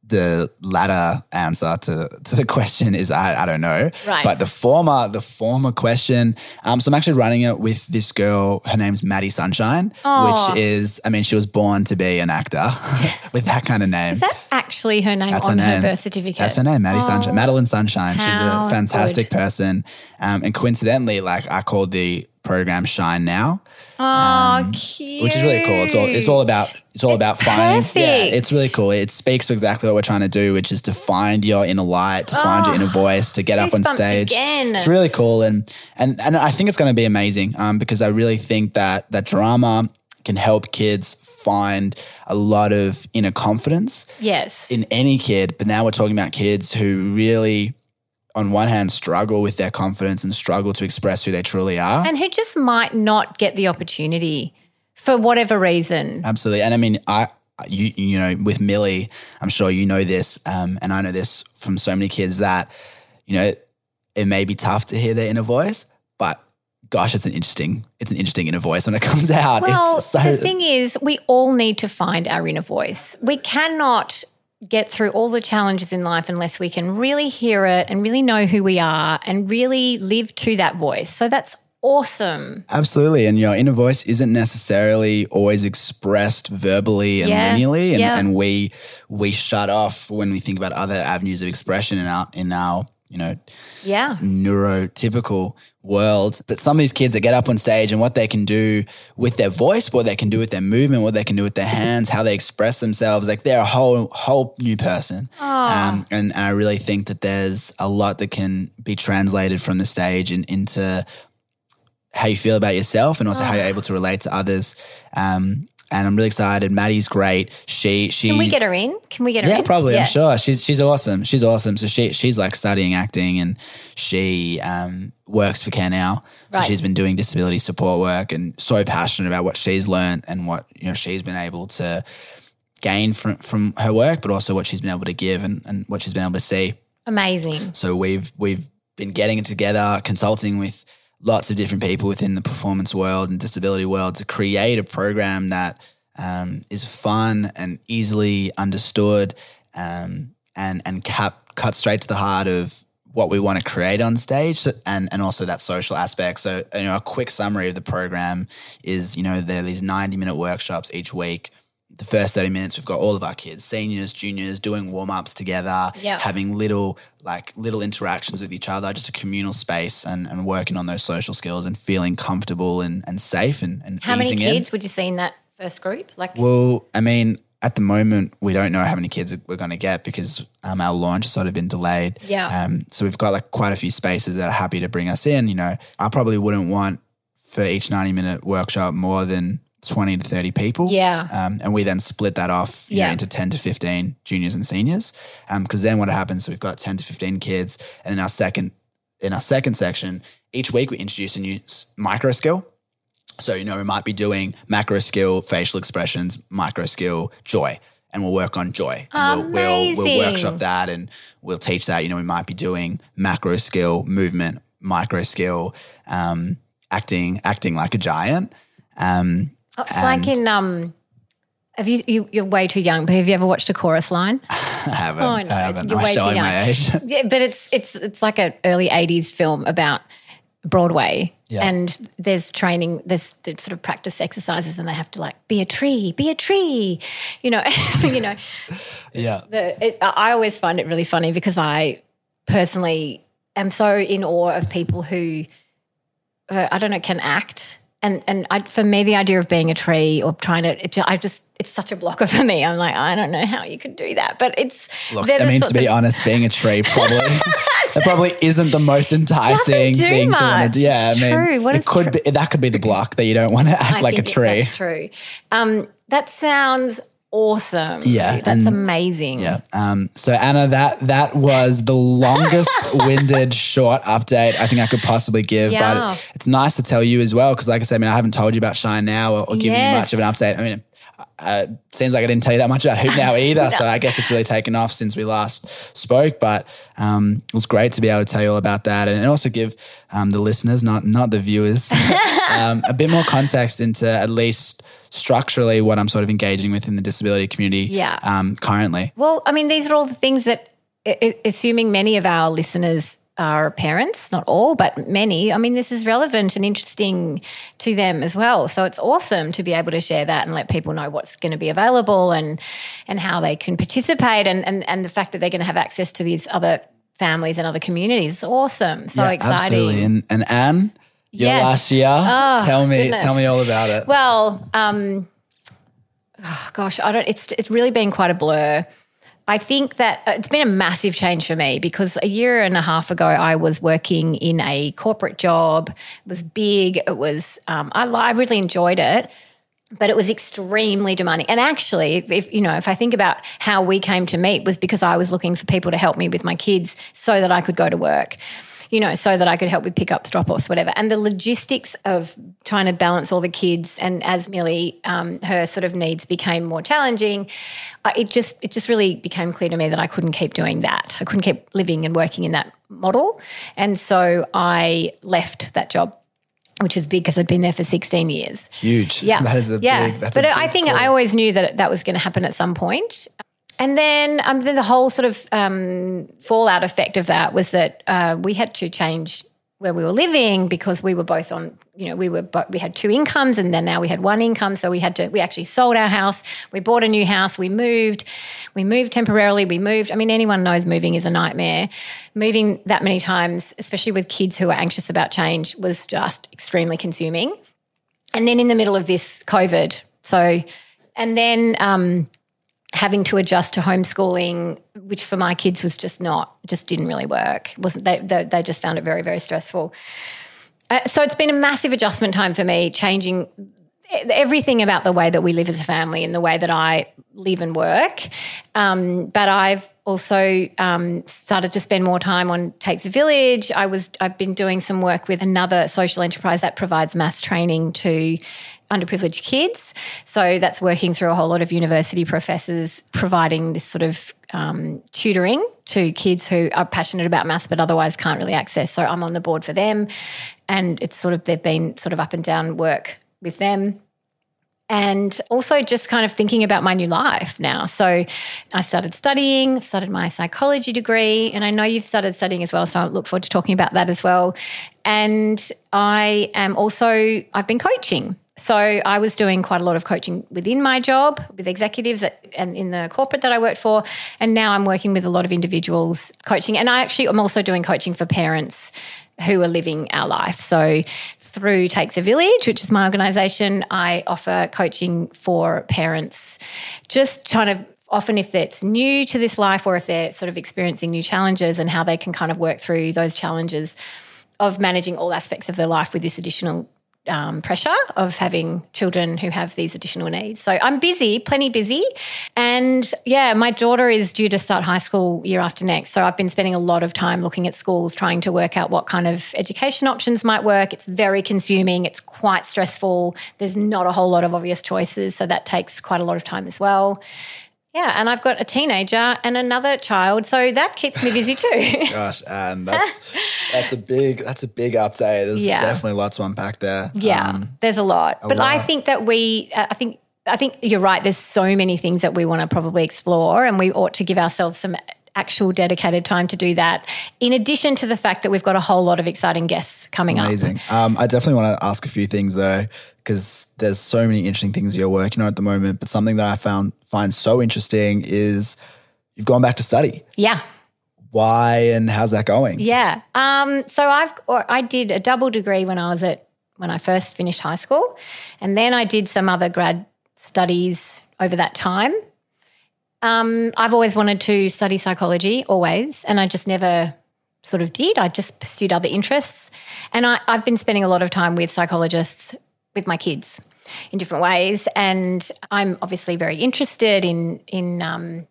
the latter answer to, to the question is I, I don't know. Right. But the former the former question, um, so I'm actually running it with this girl. Her name's Maddie Sunshine, which is I mean she was born to be an actor with that kind of name. Is that actually her name That's on her her birth certificate? That's her name, Maddie Sunshine, Madeline Sunshine. She's a fantastic good. person, um, and coincidentally, like I called the program Shine Now, Oh, cute. Um, which is really cool. It's all it's all about it's all about finding. Yeah, it's really cool. It speaks to exactly what we're trying to do, which is to find your inner light, to find your inner voice, to get up on stage. again. It's really cool, and and and I think it's going to be amazing um, because I really think that that drama can help kids find a lot of inner confidence Yes. in any kid, but now we're talking about kids who really, on one hand, struggle with their confidence and struggle to express who they truly are. and who just might not get the opportunity for whatever reason. Absolutely. And I mean, I, you, you know, with Millie, I'm sure you know this, um, and I know this from so many kids that, you know, it may be tough to hear their inner voice, gosh, it's an interesting, it's an interesting inner voice when it comes out. Well, it's so, the thing is, we all need to find our inner voice. We cannot get through all the challenges in life unless we can really hear it and really know who we are and really live to that voice. So that's awesome. Absolutely. And your inner voice isn't necessarily always expressed verbally and Yeah. linearly. And, Yeah. and we we shut off when we think about other avenues of expression in our in our, you know, Yeah. neurotypical world. But some of these kids that get up on stage and what they can do with their voice, what they can do with their movement, what they can do with their hands, how they express themselves, like they're a whole whole new person. Um, and, I really think that there's a lot that can be translated from the stage and into how you feel about yourself and also how you're able to relate to others. Um, and I'm really excited. Maddie's great. She she Can we get her in? Can we get her yeah, in? probably. Yeah. I'm sure she's she's awesome. She's awesome. So she she's like studying acting and she um, works for Care Now. So Right. she's been doing disability support work and so passionate about what she's learned and what you know she's been able to gain from from her work, but also what she's been able to give and, and what she's been able to see. Amazing. So we've we've been getting it together, consulting with lots of different people within the performance world and disability world to create a program that um, is fun and easily understood, um, and and cap, cut straight to the heart of what we want to create on stage, and and also that social aspect. So you know, a quick summary of the program is you know there are these ninety minute workshops each week. The first 30 minutes, we've got all of our kids, seniors, juniors, doing warm ups together, Yeah. having little like little interactions with each other, just a communal space and, and working on those social skills and feeling comfortable and, and safe and, and How many easing in. kids would you see in that first group? Like, Well, I mean, at the moment, we don't know how many kids we're going to get because um, our launch has sort of been delayed. Yeah. Um, so we've got like quite a few spaces that are happy to bring us in. You know, I probably wouldn't want for each 90 minute workshop more than 20 to 30 people. Yeah. Um, and we then split that off you know, into 10 to 15 juniors and seniors. Because then what happens, we've got 10 to 15 kids. And in our second, in our second section, each week we introduce a new micro skill. So, you know, we might be doing macro skill, facial expressions, micro skill, joy. And we'll work on joy. And we'll, we'll, we'll workshop that and we'll teach that. You know, we might be doing macro skill, movement, micro skill, um, acting, acting like a giant. Um, it's like in, um, have you, you, you're way too young, but have you ever watched a chorus line? I haven't. Oh, no, I haven't. you're I'm way too young. my age. Yeah, but it's it's it's like an early '80s film about Broadway, Yeah. and there's training, there's, there's sort of practice exercises, and they have to like be a tree, be a tree, you know, you know. yeah. The, it, I always find it really funny because I personally am so in awe of people who uh, I don't know can act and and I, for me, the idea of being a tree or trying to, it, I just it's such a blocker for me. I'm like, I don't know how you could do that, but it's. Look, I mean, to be of, honest, being a tree probably that probably isn't the most enticing thing much. to want to do. Yeah, it's I mean, true. What it could true? be that could be the block that you don't want to act I like a tree. That's true. Um, that sounds awesome. Yeah, that's and, amazing. Yeah. Um, so Anna, that that was the longest winded short update I think I could possibly give. Yeah. But it's nice to tell you as well because, like I said, I mean, I haven't told you about Shine now or, or given yes. you much of an update. I mean. Uh, seems like I didn't tell you that much about Hoop Now either. no. So I guess it's really taken off since we last spoke. But um, it was great to be able to tell you all about that and, and also give um, the listeners, not not the viewers, um, a bit more context into at least structurally what I'm sort of engaging with in the disability community yeah. um, currently. Well, I mean, these are all the things that, assuming many of our listeners are parents, not all, but many. I mean, this is relevant and interesting to them as well. So it's awesome to be able to share that and let people know what's going to be available and and how they can participate and and, and the fact that they're going to have access to these other families and other communities. Awesome. So yeah, exciting. Absolutely. And and Anna, yes. last year. Oh, tell me, goodness. tell me all about it. Well, um, oh gosh, I don't. It's it's really been quite a blur. I think that uh, it's been a massive change for me because a year and a half ago I was working in a corporate job. It was big. It was um, I, I really enjoyed it, but it was extremely demanding. And actually, if, if, you know, if I think about how we came to meet, was because I was looking for people to help me with my kids so that I could go to work you know, so that I could help with pickups, drop offs, whatever. And the logistics of trying to balance all the kids, and as Millie, um, her sort of needs became more challenging, it just it just really became clear to me that I couldn't keep doing that. I couldn't keep living and working in that model, and so I left that job which is big because I'd been there for 16 years. Huge. Yeah. That is a yeah. big, but I think call. I always knew that that was going to happen at some point. And then, um, then the whole sort of um, fallout effect of that was that uh, we had to change where we were living because we were both on, you know, we were we had two incomes and then now we had one income, so we had to we actually sold our house, we bought a new house, we moved, we moved temporarily, we moved. I mean, anyone knows moving is a nightmare. Moving that many times, especially with kids who are anxious about change, was just extremely consuming. And then in the middle of this COVID, so and then. Um, having to adjust to homeschooling, which for my kids was just not, just didn't really work. Wasn't they, they, they just found it very, very stressful. Uh, so it's been a massive adjustment time for me, changing everything about the way that we live as a family and the way that I live and work. Um, but I've also um, started to spend more time on Takes a Village. I was I've been doing some work with another social enterprise that provides math training to underprivileged kids. So that's working through a whole lot of university professors providing this sort of um, tutoring to kids who are passionate about maths but otherwise can't really access. So I'm on the board for them, and it's sort of they've been sort of up and down work with them. And also just kind of thinking about my new life now. So I started studying, started my psychology degree, and I know you've started studying as well. So I look forward to talking about that as well. And I am also, I've been coaching. So I was doing quite a lot of coaching within my job with executives at, and in the corporate that I worked for, and now I'm working with a lot of individuals coaching. And I actually am also doing coaching for parents who are living our life. So through Takes a Village, which is my organisation, I offer coaching for parents, just kind of often if it's new to this life or if they're sort of experiencing new challenges and how they can kind of work through those challenges of managing all aspects of their life with this additional um, pressure of having children who have these additional needs. So I'm busy, plenty busy. And yeah, my daughter is due to start high school year after next. So I've been spending a lot of time looking at schools, trying to work out what kind of education options might work. It's very consuming, it's quite stressful. There's not a whole lot of obvious choices. So that takes quite a lot of time as well. Yeah, and I've got a teenager and another child, so that keeps me busy too. Gosh, and that's that's a big that's a big update. There's yeah. definitely lots to unpack there. Yeah, um, there's a lot, a but lot. I think that we, uh, I think, I think you're right. There's so many things that we want to probably explore, and we ought to give ourselves some actual dedicated time to do that. In addition to the fact that we've got a whole lot of exciting guests coming Amazing. up. Amazing. Um, I definitely want to ask a few things though, because there's so many interesting things you're working on at the moment. But something that I found find so interesting is you've gone back to study. Yeah. Why and how's that going? Yeah. Um, so I've or I did a double degree when I was at when I first finished high school. And then I did some other grad studies over that time. Um, I've always wanted to study psychology, always, and I just never sort of did. I just pursued other interests. And I, I've been spending a lot of time with psychologists with my kids in different ways. And I'm obviously very interested in in um,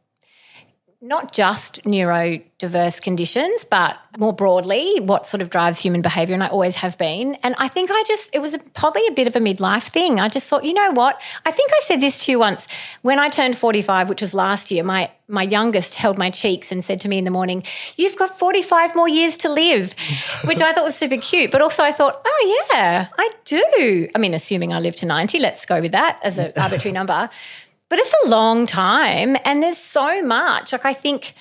not just neurodiverse conditions, but more broadly, what sort of drives human behavior. And I always have been. And I think I just, it was probably a bit of a midlife thing. I just thought, you know what? I think I said this to you once when I turned 45, which was last year, my, my youngest held my cheeks and said to me in the morning, You've got 45 more years to live, which I thought was super cute. But also I thought, Oh, yeah, I do. I mean, assuming I live to 90, let's go with that as an arbitrary number. But it's a long time and there's so much. Like, I think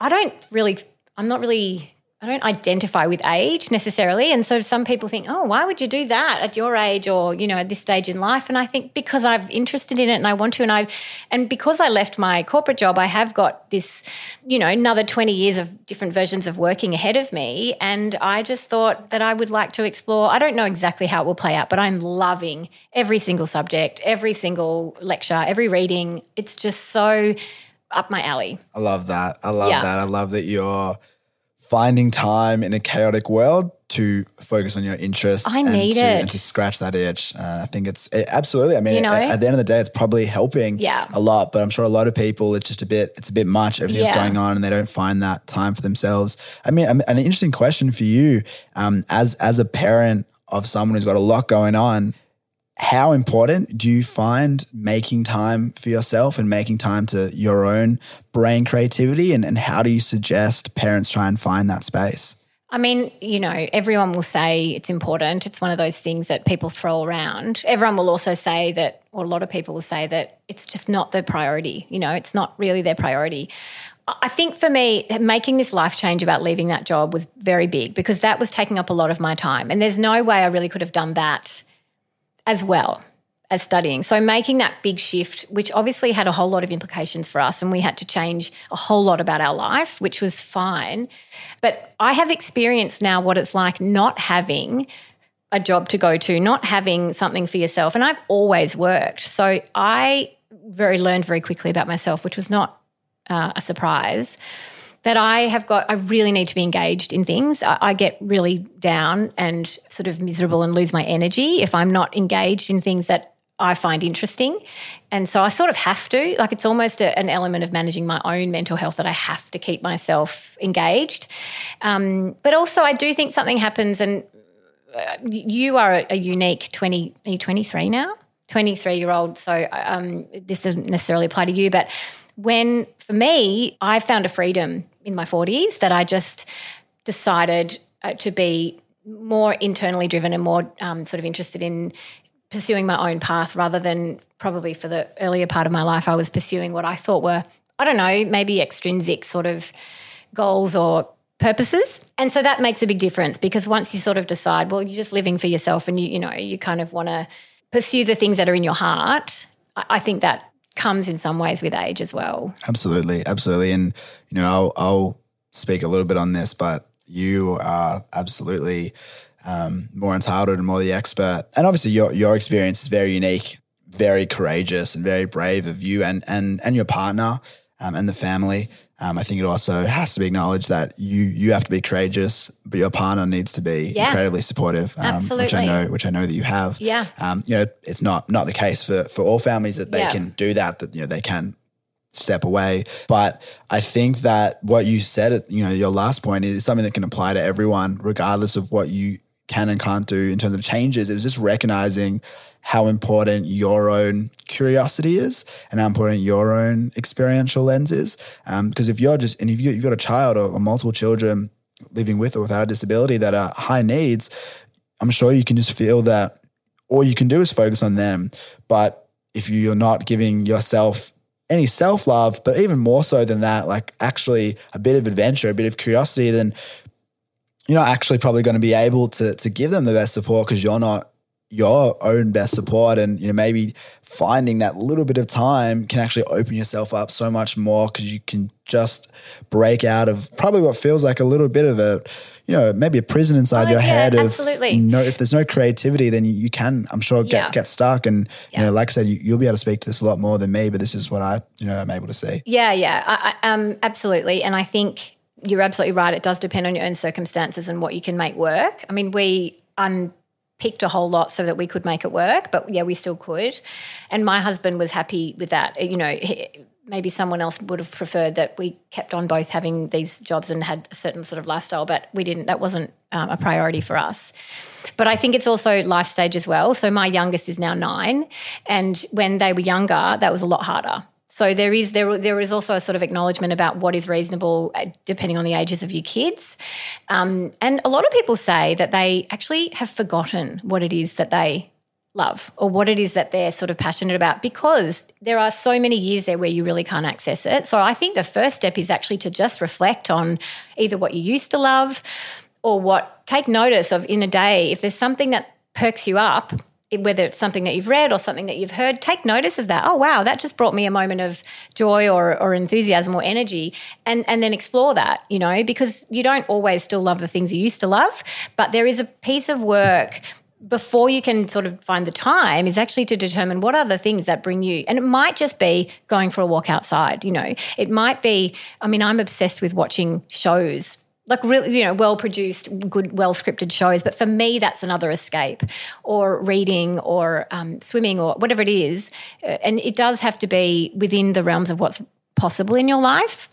I don't really, I'm not really, I don't identify with age necessarily. And so some people think, oh, why would you do that at your age or, you know, at this stage in life? And I think because I'm interested in it and I want to, and I, and because I left my corporate job, I have got this, you know, another 20 years of different versions of working ahead of me. And I just thought that I would like to explore. I don't know exactly how it will play out, but I'm loving every single subject, every single lecture, every reading. It's just so up my alley. I love that. I love Yeah. that. I love that you're finding time in a chaotic world to focus on your interests. I and need to, it. And to scratch that itch. Uh, I think it's it, absolutely. I mean, You know? at, at the end of the day, it's probably helping Yeah. a lot. But I'm sure a lot of people, it's just a bit, it's a bit much. Everything's Yeah. going on, and they don't find that time for themselves. I mean, um, an interesting question for you, um, as as a parent of someone who's got a lot going on. How important do you find making time for yourself and making time to your own brain creativity? And, and how do you suggest parents try and find that space? I mean, you know, everyone will say it's important. It's one of those things that people throw around. Everyone will also say that, or a lot of people will say that it's just not the priority. You know, it's not really their priority. I think for me, making this life change about leaving that job was very big because that was taking up a lot of my time. And there's no way I really could have done that as well as studying. So making that big shift, which obviously had a whole lot of implications for us, and we had to change a whole lot about our life, which was fine. But I have experienced now what it's like not having a job to go to, not having something for yourself. And I've always worked. So I very learned very quickly about myself, which was not uh, a surprise that I have got, I really need to be engaged in things. I, I get really down and sort of miserable and lose my energy if I'm not engaged in things that I find interesting. And so I sort of have to, like, it's almost a, an element of managing my own mental health that I have to keep myself engaged. Um, but also, I do think something happens, and uh, you are a, a unique 20, are you 23 now? 23 year old. So um, this doesn't necessarily apply to you, but when for me, I found a freedom in my 40s that I just decided uh, to be more internally driven and more um, sort of interested in pursuing my own path rather than probably for the earlier part of my life, I was pursuing what I thought were, I don't know, maybe extrinsic sort of goals or purposes. And so that makes a big difference because once you sort of decide, well, you're just living for yourself and you, you know, you kind of want to pursue the things that are in your heart, I, I think that comes in some ways with age as well. Absolutely, absolutely. And you know, I'll, I'll speak a little bit on this, but you are absolutely um, more entitled and more the expert. And obviously, your your experience is very unique, very courageous, and very brave of you and and and your partner um, and the family. Um, I think it also has to be acknowledged that you you have to be courageous, but your partner needs to be Yeah. incredibly supportive, um, which I know which I know that you have. Yeah. Um, you know, it's not not the case for for all families that they Yeah. can do that. That you know they can step away. But I think that what you said at you know your last point is something that can apply to everyone, regardless of what you can and can't do in terms of changes. Is just recognizing how important your own curiosity is and how important your own experiential lens is. Um, because if you're just and if you- you've got a child or, or multiple children living with or without a disability that are high needs, I'm sure you can just feel that all you can do is focus on them. But if you're not giving yourself any self love, but even more so than that, like actually a bit of adventure, a bit of curiosity, then you're not actually probably going to be able to to give them the best support because you're not your own best support and you know maybe finding that little bit of time can actually open yourself up so much more because you can just break out of probably what feels like a little bit of a you know maybe a prison inside Oh, your yeah, head of absolutely. no if there's no creativity then you, you can i'm sure get Yeah. get stuck and you know like i said you, you'll be able to speak to this a lot more than me but this is what i you know i'm able to see Yeah, yeah, I, I, um, absolutely. And I think you're absolutely right. It does depend on your own circumstances and what you can make work. I mean, we unpicked a whole lot so that we could make it work, but yeah, we still could. And my husband was happy with that. You know, he, maybe someone else would have preferred that we kept on both having these jobs and had a certain sort of lifestyle, but we didn't. That wasn't um, a priority for us. But I think it's also life stage as well. So my youngest is now nine, and when they were younger, that was a lot harder. So there is there there is also a sort of acknowledgement about what is reasonable uh, depending on the ages of your kids, um, and a lot of people say that they actually have forgotten what it is that they love or what it is that they're sort of passionate about because there are so many years there where you really can't access it. So I think the first step is actually to just reflect on either what you used to love or what take notice of in a day. If there's something that perks you up, whether it's something that you've read or something that you've heard, take notice of that. Oh wow, that just brought me a moment of joy or, or enthusiasm or energy, and and then explore that. You know, because you don't always still love the things you used to love, but there is a piece of work before you can sort of find the time is actually to determine what are the things that bring you and it might just be going for a walk outside you know it might be i mean i'm obsessed with watching shows like really you know well produced good well scripted shows but for me that's another escape or reading or um, swimming or whatever it is Uh, and it does have to be within the realms of what's possible in your life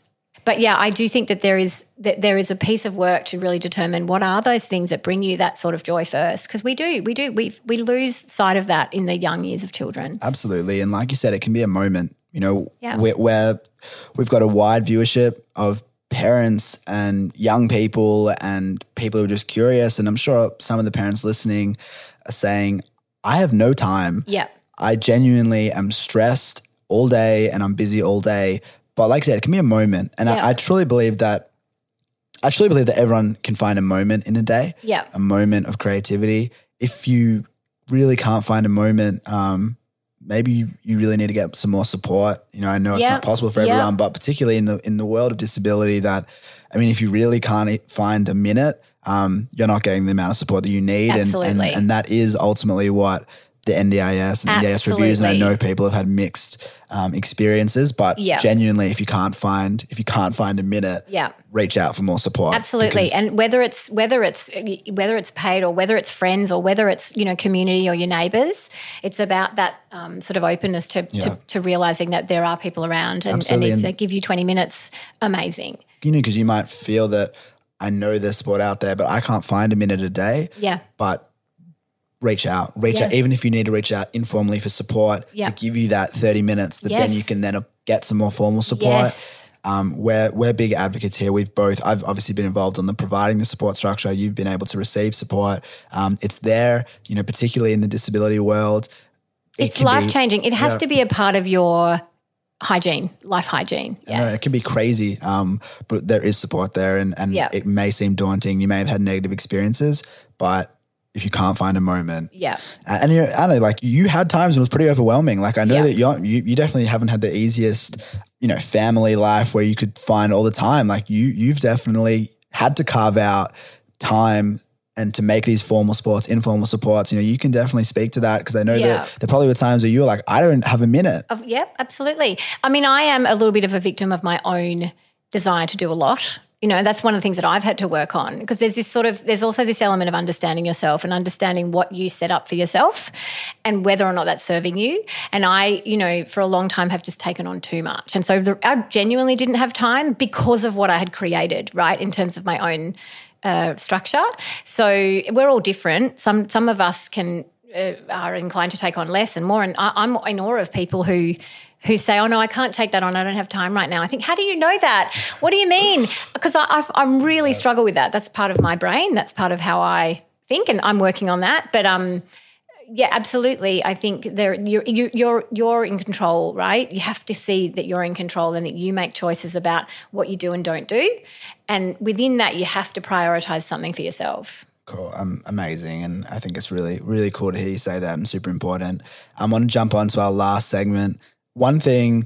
but yeah, I do think that there is that there is a piece of work to really determine what are those things that bring you that sort of joy first, because we do, we do, we we lose sight of that in the young years of children. Absolutely. And like you said, it can be a moment, you know, Yeah. where, where we've got a wide viewership of parents and young people and people who are just curious. And I'm sure some of the parents listening are saying, I have no time. Yeah, I genuinely am stressed all day and I'm busy all day. But like I said, it can be a moment. And Yeah. I, I truly believe that, I truly believe that everyone can find a moment in a day yeah, a moment of creativity. If you really can't find a moment, um, maybe you, you really need to get some more support. You know, I know it's Yeah. not possible for everyone, but particularly in the in the world of disability, that I mean, if you really can't find a minute, um, you're not getting the amount of support that you need, and, and and that is ultimately what the NDIS and NDIS reviews. And I know people have had mixed um, experiences, but Yeah. genuinely, if you can't find if you can't find a minute, yeah. reach out for more support. Absolutely, and whether it's whether it's whether it's paid or whether it's friends or whether it's you know community or your neighbours, it's about that um, sort of openness to, Yeah. to to realizing that there are people around, and, and if they give you twenty minutes, amazing. you know, because you might feel that I know there's sport out there, but I can't find a minute a day. Yeah, But reach out, reach Yeah. out, even if you need to reach out informally for support Yeah. to give you that 30 minutes that then you can then get some more formal support. yes, Um, we're, we're big advocates here. We've both, I've obviously been involved on the providing the support structure. You've been able to receive support. Um, it's there, you know, particularly in the disability world. It it's life changing. It has to be a part of your hygiene, life hygiene. Yeah, know it can be crazy, um, but there is support there, and and Yeah. it may seem daunting. You may have had negative experiences, but if you can't find a moment, yeah, and, and you know, I know, like you had times when it was pretty overwhelming. Like I know Yeah. that you're, you you definitely haven't had the easiest, you know, family life where you could find all the time. Like you you've definitely had to carve out time. And to make these formal sports, informal supports, you know, you can definitely speak to that because I know Yeah. that there probably were times where you were like, I don't have a minute. Yep, absolutely. I mean, I am a little bit of a victim of my own desire to do a lot. You know, that's one of the things that I've had to work on because there's this sort of, there's also this element of understanding yourself and understanding what you set up for yourself and whether or not that's serving you. And I, you know, for a long time have just taken on too much. And so the, I genuinely didn't have time because of what I had created, right, in terms of my own uh, structure. So we're all different. Some some of us can uh, are inclined to take on less and more. And I, I'm in awe of people who who say, "Oh no, I can't take that on. I don't have time right now." I think, how do you know that? What do you mean? Because I, I, I really struggle with that. That's part of my brain. That's part of how I think, and I'm working on that. But um, yeah, absolutely. I think there you're you, you're you're in control, right? You have to see that you're in control and that you make choices about what you do and don't do, and within that, you have to prioritize something for yourself. Cool. Um, amazing. And I think it's really, really cool to hear you say that and super important. I want to jump on to our last segment. One thing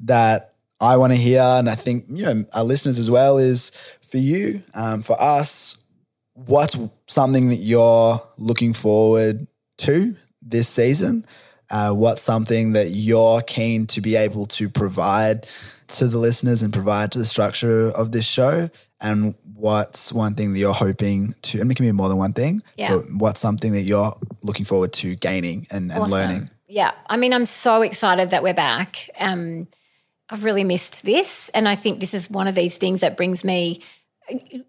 that I want to hear, and I think, you know, our listeners as well, is for you, um, for us, what's something that you're looking forward to this season? Uh, what's something that you're keen to be able to provide to the listeners and provide to the structure of this show? And what's one thing that you're hoping to, and it can be more than one thing, Yeah. but what's something that you're looking forward to gaining and, and Awesome. learning? Yeah. I mean, I'm so excited that we're back. Um, I've really missed this. And I think this is one of these things that brings me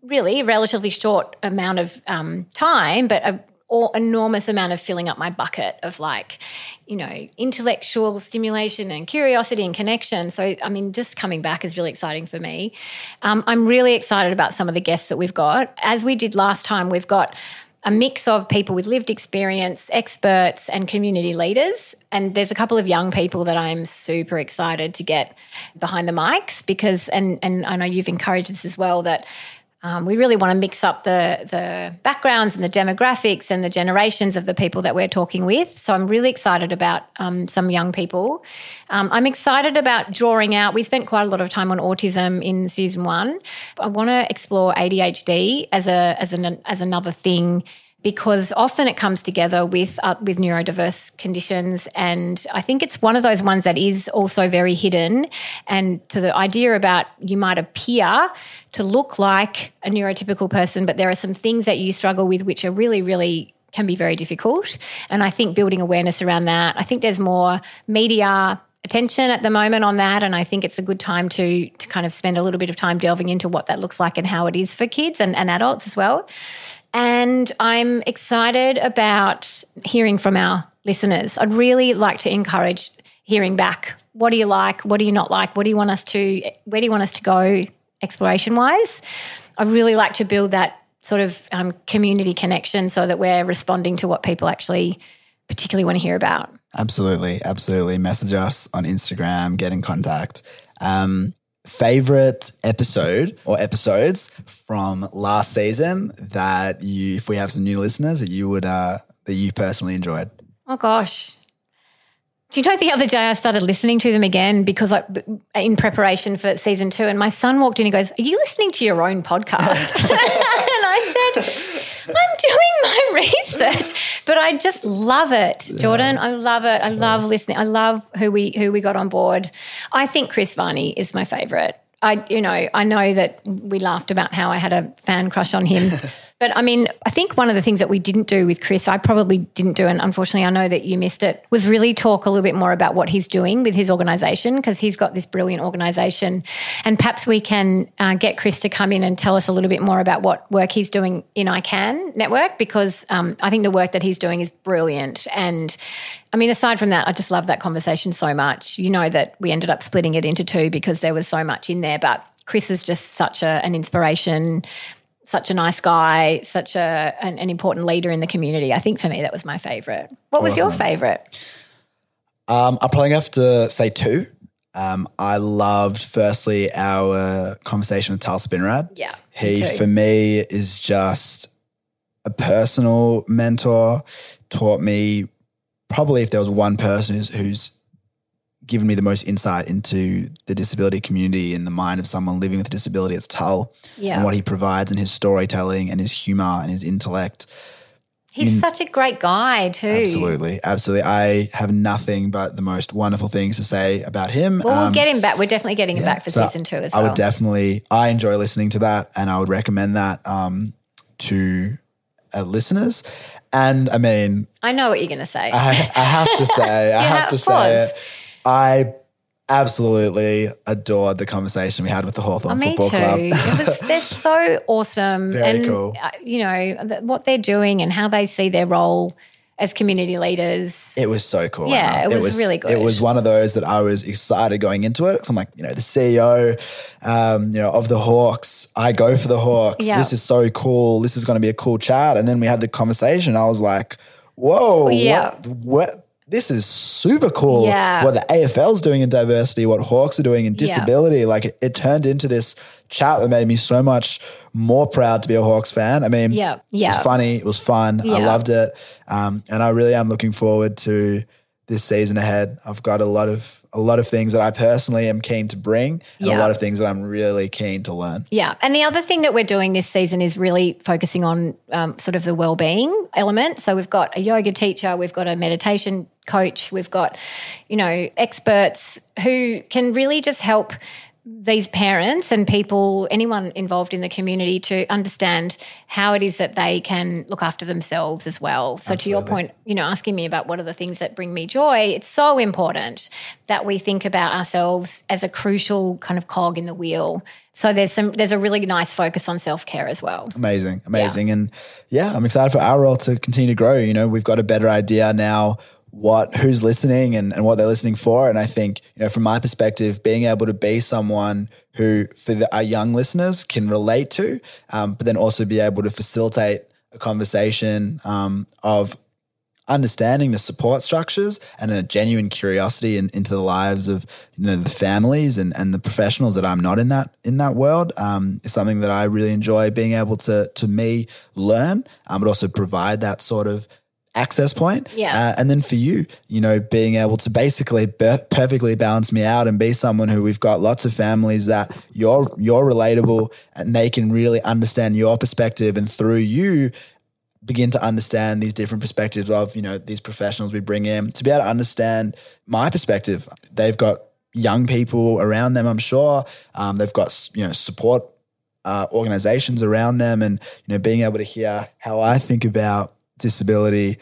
really a relatively short amount of um, time, but a or enormous amount of filling up my bucket of like, you know, intellectual stimulation and curiosity and connection. So, I mean, just coming back is really exciting for me. Um, I'm really excited about some of the guests that we've got. As we did last time, we've got a mix of people with lived experience, experts, and community leaders. And there's a couple of young people that I'm super excited to get behind the mics because, and and I know you've encouraged this as well that. Um, we really want to mix up the the backgrounds and the demographics and the generations of the people that we're talking with. So I'm really excited about um, some young people. Um, I'm excited about drawing out. We spent quite a lot of time on autism in season one. I want to explore ADHD as a as an as another thing because often it comes together with uh, with neurodiverse conditions, and I think it's one of those ones that is also very hidden. And to the idea about you might appear to look like a neurotypical person, but there are some things that you struggle with which are really, really can be very difficult. And I think building awareness around that. I think there's more media attention at the moment on that and I think it's a good time to to kind of spend a little bit of time delving into what that looks like and how it is for kids and, and adults as well. And I'm excited about hearing from our listeners. I'd really like to encourage hearing back. What do you like? What do you not like? What do you want us to where do you want us to go exploration wise? I'd really like to build that sort of um, community connection so that we're responding to what people actually particularly want to hear about. Absolutely, absolutely. Message us on Instagram, get in contact. Um, favorite episode or episodes from last season that you, if we have some new listeners, that you would, uh, that you personally enjoyed? Oh gosh. Do you know the other day I started listening to them again because I, in preparation for season two, and my son walked in and goes, "Are you listening to your own podcast?" and I said, "I'm doing my research, but I just love it, Jordan. I love it. I love listening. I love who we who we got on board. I think Chris Varney is my favorite. I, you know, I know that we laughed about how I had a fan crush on him. But I mean, I think one of the things that we didn't do with Chris, I probably didn't do, and unfortunately I know that you missed it, was really talk a little bit more about what he's doing with his organisation because he's got this brilliant organisation. And perhaps we can uh, get Chris to come in and tell us a little bit more about what work he's doing in I CAN Network because um, I think the work that he's doing is brilliant. And I mean, aside from that, I just love that conversation so much. You know that we ended up splitting it into two because there was so much in there, but Chris is just such a, an inspiration such a nice guy, such a an, an, important leader in the community. I think for me that was my favorite. What was your favorite? Um, I'll probably have to say two. Um, I loved firstly our conversation with Tal Spinrad. Yeah, he for me is just a personal mentor. Taught me probably if there was one person who's, who's given me the most insight into the disability community and the mind of someone living with a disability. It's Tal yeah. and what he provides and his storytelling and his humor and his intellect. He's such a great guy too. Absolutely, absolutely. I have nothing but the most wonderful things to say about him. Well, we'll um, get him back. We're definitely getting him back for so season two as I well. I would definitely. I enjoy listening to that, and I would recommend that um, to uh, listeners. And I mean, I know what you're going to say. I, I, have to say, I have to say it. I absolutely adored the conversation we had with the Hawthorn oh, Football too. Club. it was, they're so awesome. Very and, cool. Uh, you know, what they're doing and how they see their role as community leaders. It was so cool. Yeah, it was, it was, really good. It was one of those that I was excited going into it. So I'm like, you know, the CEO, um, you know, of the Hawks. I go for the Hawks. Yeah. This is so cool. This is going to be a cool chat. And then we had the conversation. I was like, whoa, Yeah. what, what this is super cool. Yeah. What the AFL's doing in diversity, what Hawks are doing in Yeah. disability. Like it, it turned into this chat that made me so much more proud to be a Hawks fan. I mean, Yeah. yeah. it was funny, it was fun. I loved it. Um, and I really am looking forward to this season ahead. I've got a lot of a lot of things that I personally am keen to bring and Yeah. a lot of things that I'm really keen to learn. Yeah. And the other thing that we're doing this season is really focusing on um, sort of the well-being element. So we've got a yoga teacher, we've got a meditation coach, we've got, you know, experts who can really just help these parents and people, anyone involved in the community to understand how it is that they can look after themselves as well. So to your point, you know, asking me about what are the things that bring me joy, it's so important that we think about ourselves as a crucial kind of cog in the wheel. So there's some there's a really nice focus on self-care as well. Amazing, amazing. And yeah, I'm excited for our role to continue to grow. You know, we've got a better idea now what who's listening and, and what they're listening for. And I think, you know, from my perspective, being able to be someone who for the, our young listeners can relate to, um, but then also be able to facilitate a conversation um, of understanding the support structures and a genuine curiosity in, into the lives of you know the families and, and the professionals that I'm not in that in that world um, is something that I really enjoy being able to to me learn, um, but also provide that sort of access point. Yeah. Uh, and then for you, you know, being able to basically be- perfectly balance me out and be someone who we've got lots of families that you're you're relatable and they can really understand your perspective and through you begin to understand these different perspectives of you know these professionals we bring in to be able to understand my perspective they've got young people around them i'm sure um, they've got you know support uh, organizations around them and you know being able to hear how i think about disability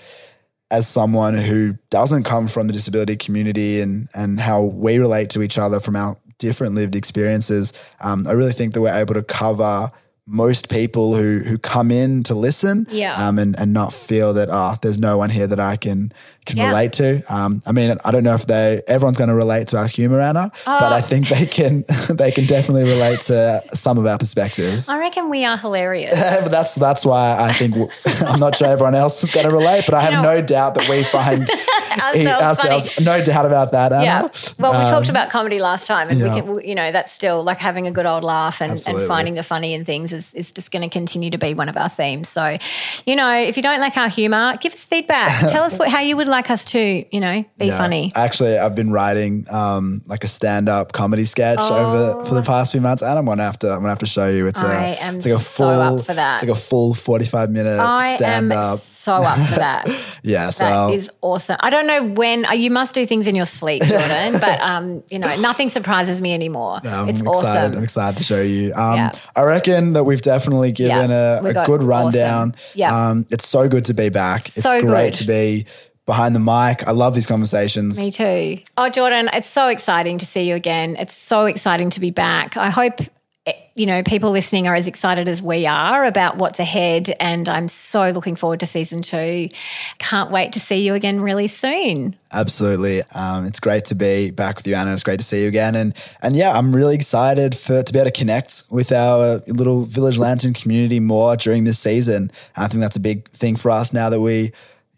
as someone who doesn't come from the disability community and and how we relate to each other from our different lived experiences um, i really think that we're able to cover most people who who come in to listen Yeah. um, and and not feel that oh there's no one here that I can can Yeah. relate to um, I mean I don't know if they everyone's going to relate to our humor Anna but Oh. I think they can they can definitely relate to some of our perspectives I reckon we are hilarious. but that's that's why I think I'm not sure everyone else is going to relate, but I have know- no doubt that we find Ourselves ourselves. No doubt about that, Anna. Yeah. Well, we talked Um, about comedy last time, and yeah. we can, you know, that's still like having a good old laugh and, and finding the funny in things is, is just going to continue to be one of our themes. So, you know, if you don't like our humor, give us feedback. Tell us what, how you would like us to, you know, be yeah. funny. Actually, I've been writing um, like a stand-up comedy sketch over for the past few months, and I'm gonna have to I'm gonna have to show you. It's Oh. I a am it's like a so full up for that. It's like a full 45 minute I stand-up. so up for that. yeah, so That awesome. I don't know when uh, you must do things in your sleep, Jordan, but um, you know, nothing surprises me anymore. I'm it's excited. awesome. I'm excited to show you. Um, Yeah. I reckon that we've definitely given Yeah, a, a good rundown. awesome. Yeah. Um, it's so good to be back. So it's great good. to be behind the mic. I love these conversations. Me too. Oh, Jordan, it's so exciting to see you again. It's so exciting to be back. I hope eh, you know people listening are as excited as we are about what's ahead, and I'm so looking forward to season two. Can't wait to see you again really soon. Absolutely. Um, it's great to be back with you, Anna. It's great to see you again. And and yeah, I'm really excited for to be able to connect with our little Village Lantern community more during this season. I think that's a big thing for us now that we,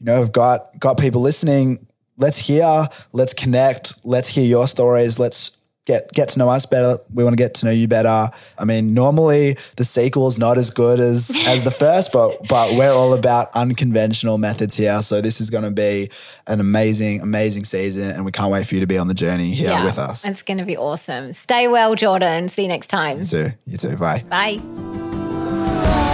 you know, have got got people listening. Let's hear, let's connect, let's hear your stories. Let's get get to know us better. We want to get to know you better. I mean, normally the sequel's not as good as as the first, but but we're all about unconventional methods here. So this is going to be an amazing, amazing season, and we can't wait for you to be on the journey here with us. It's going to be awesome. Stay well, Jordan. See you next time. You too. You too. Bye. Bye.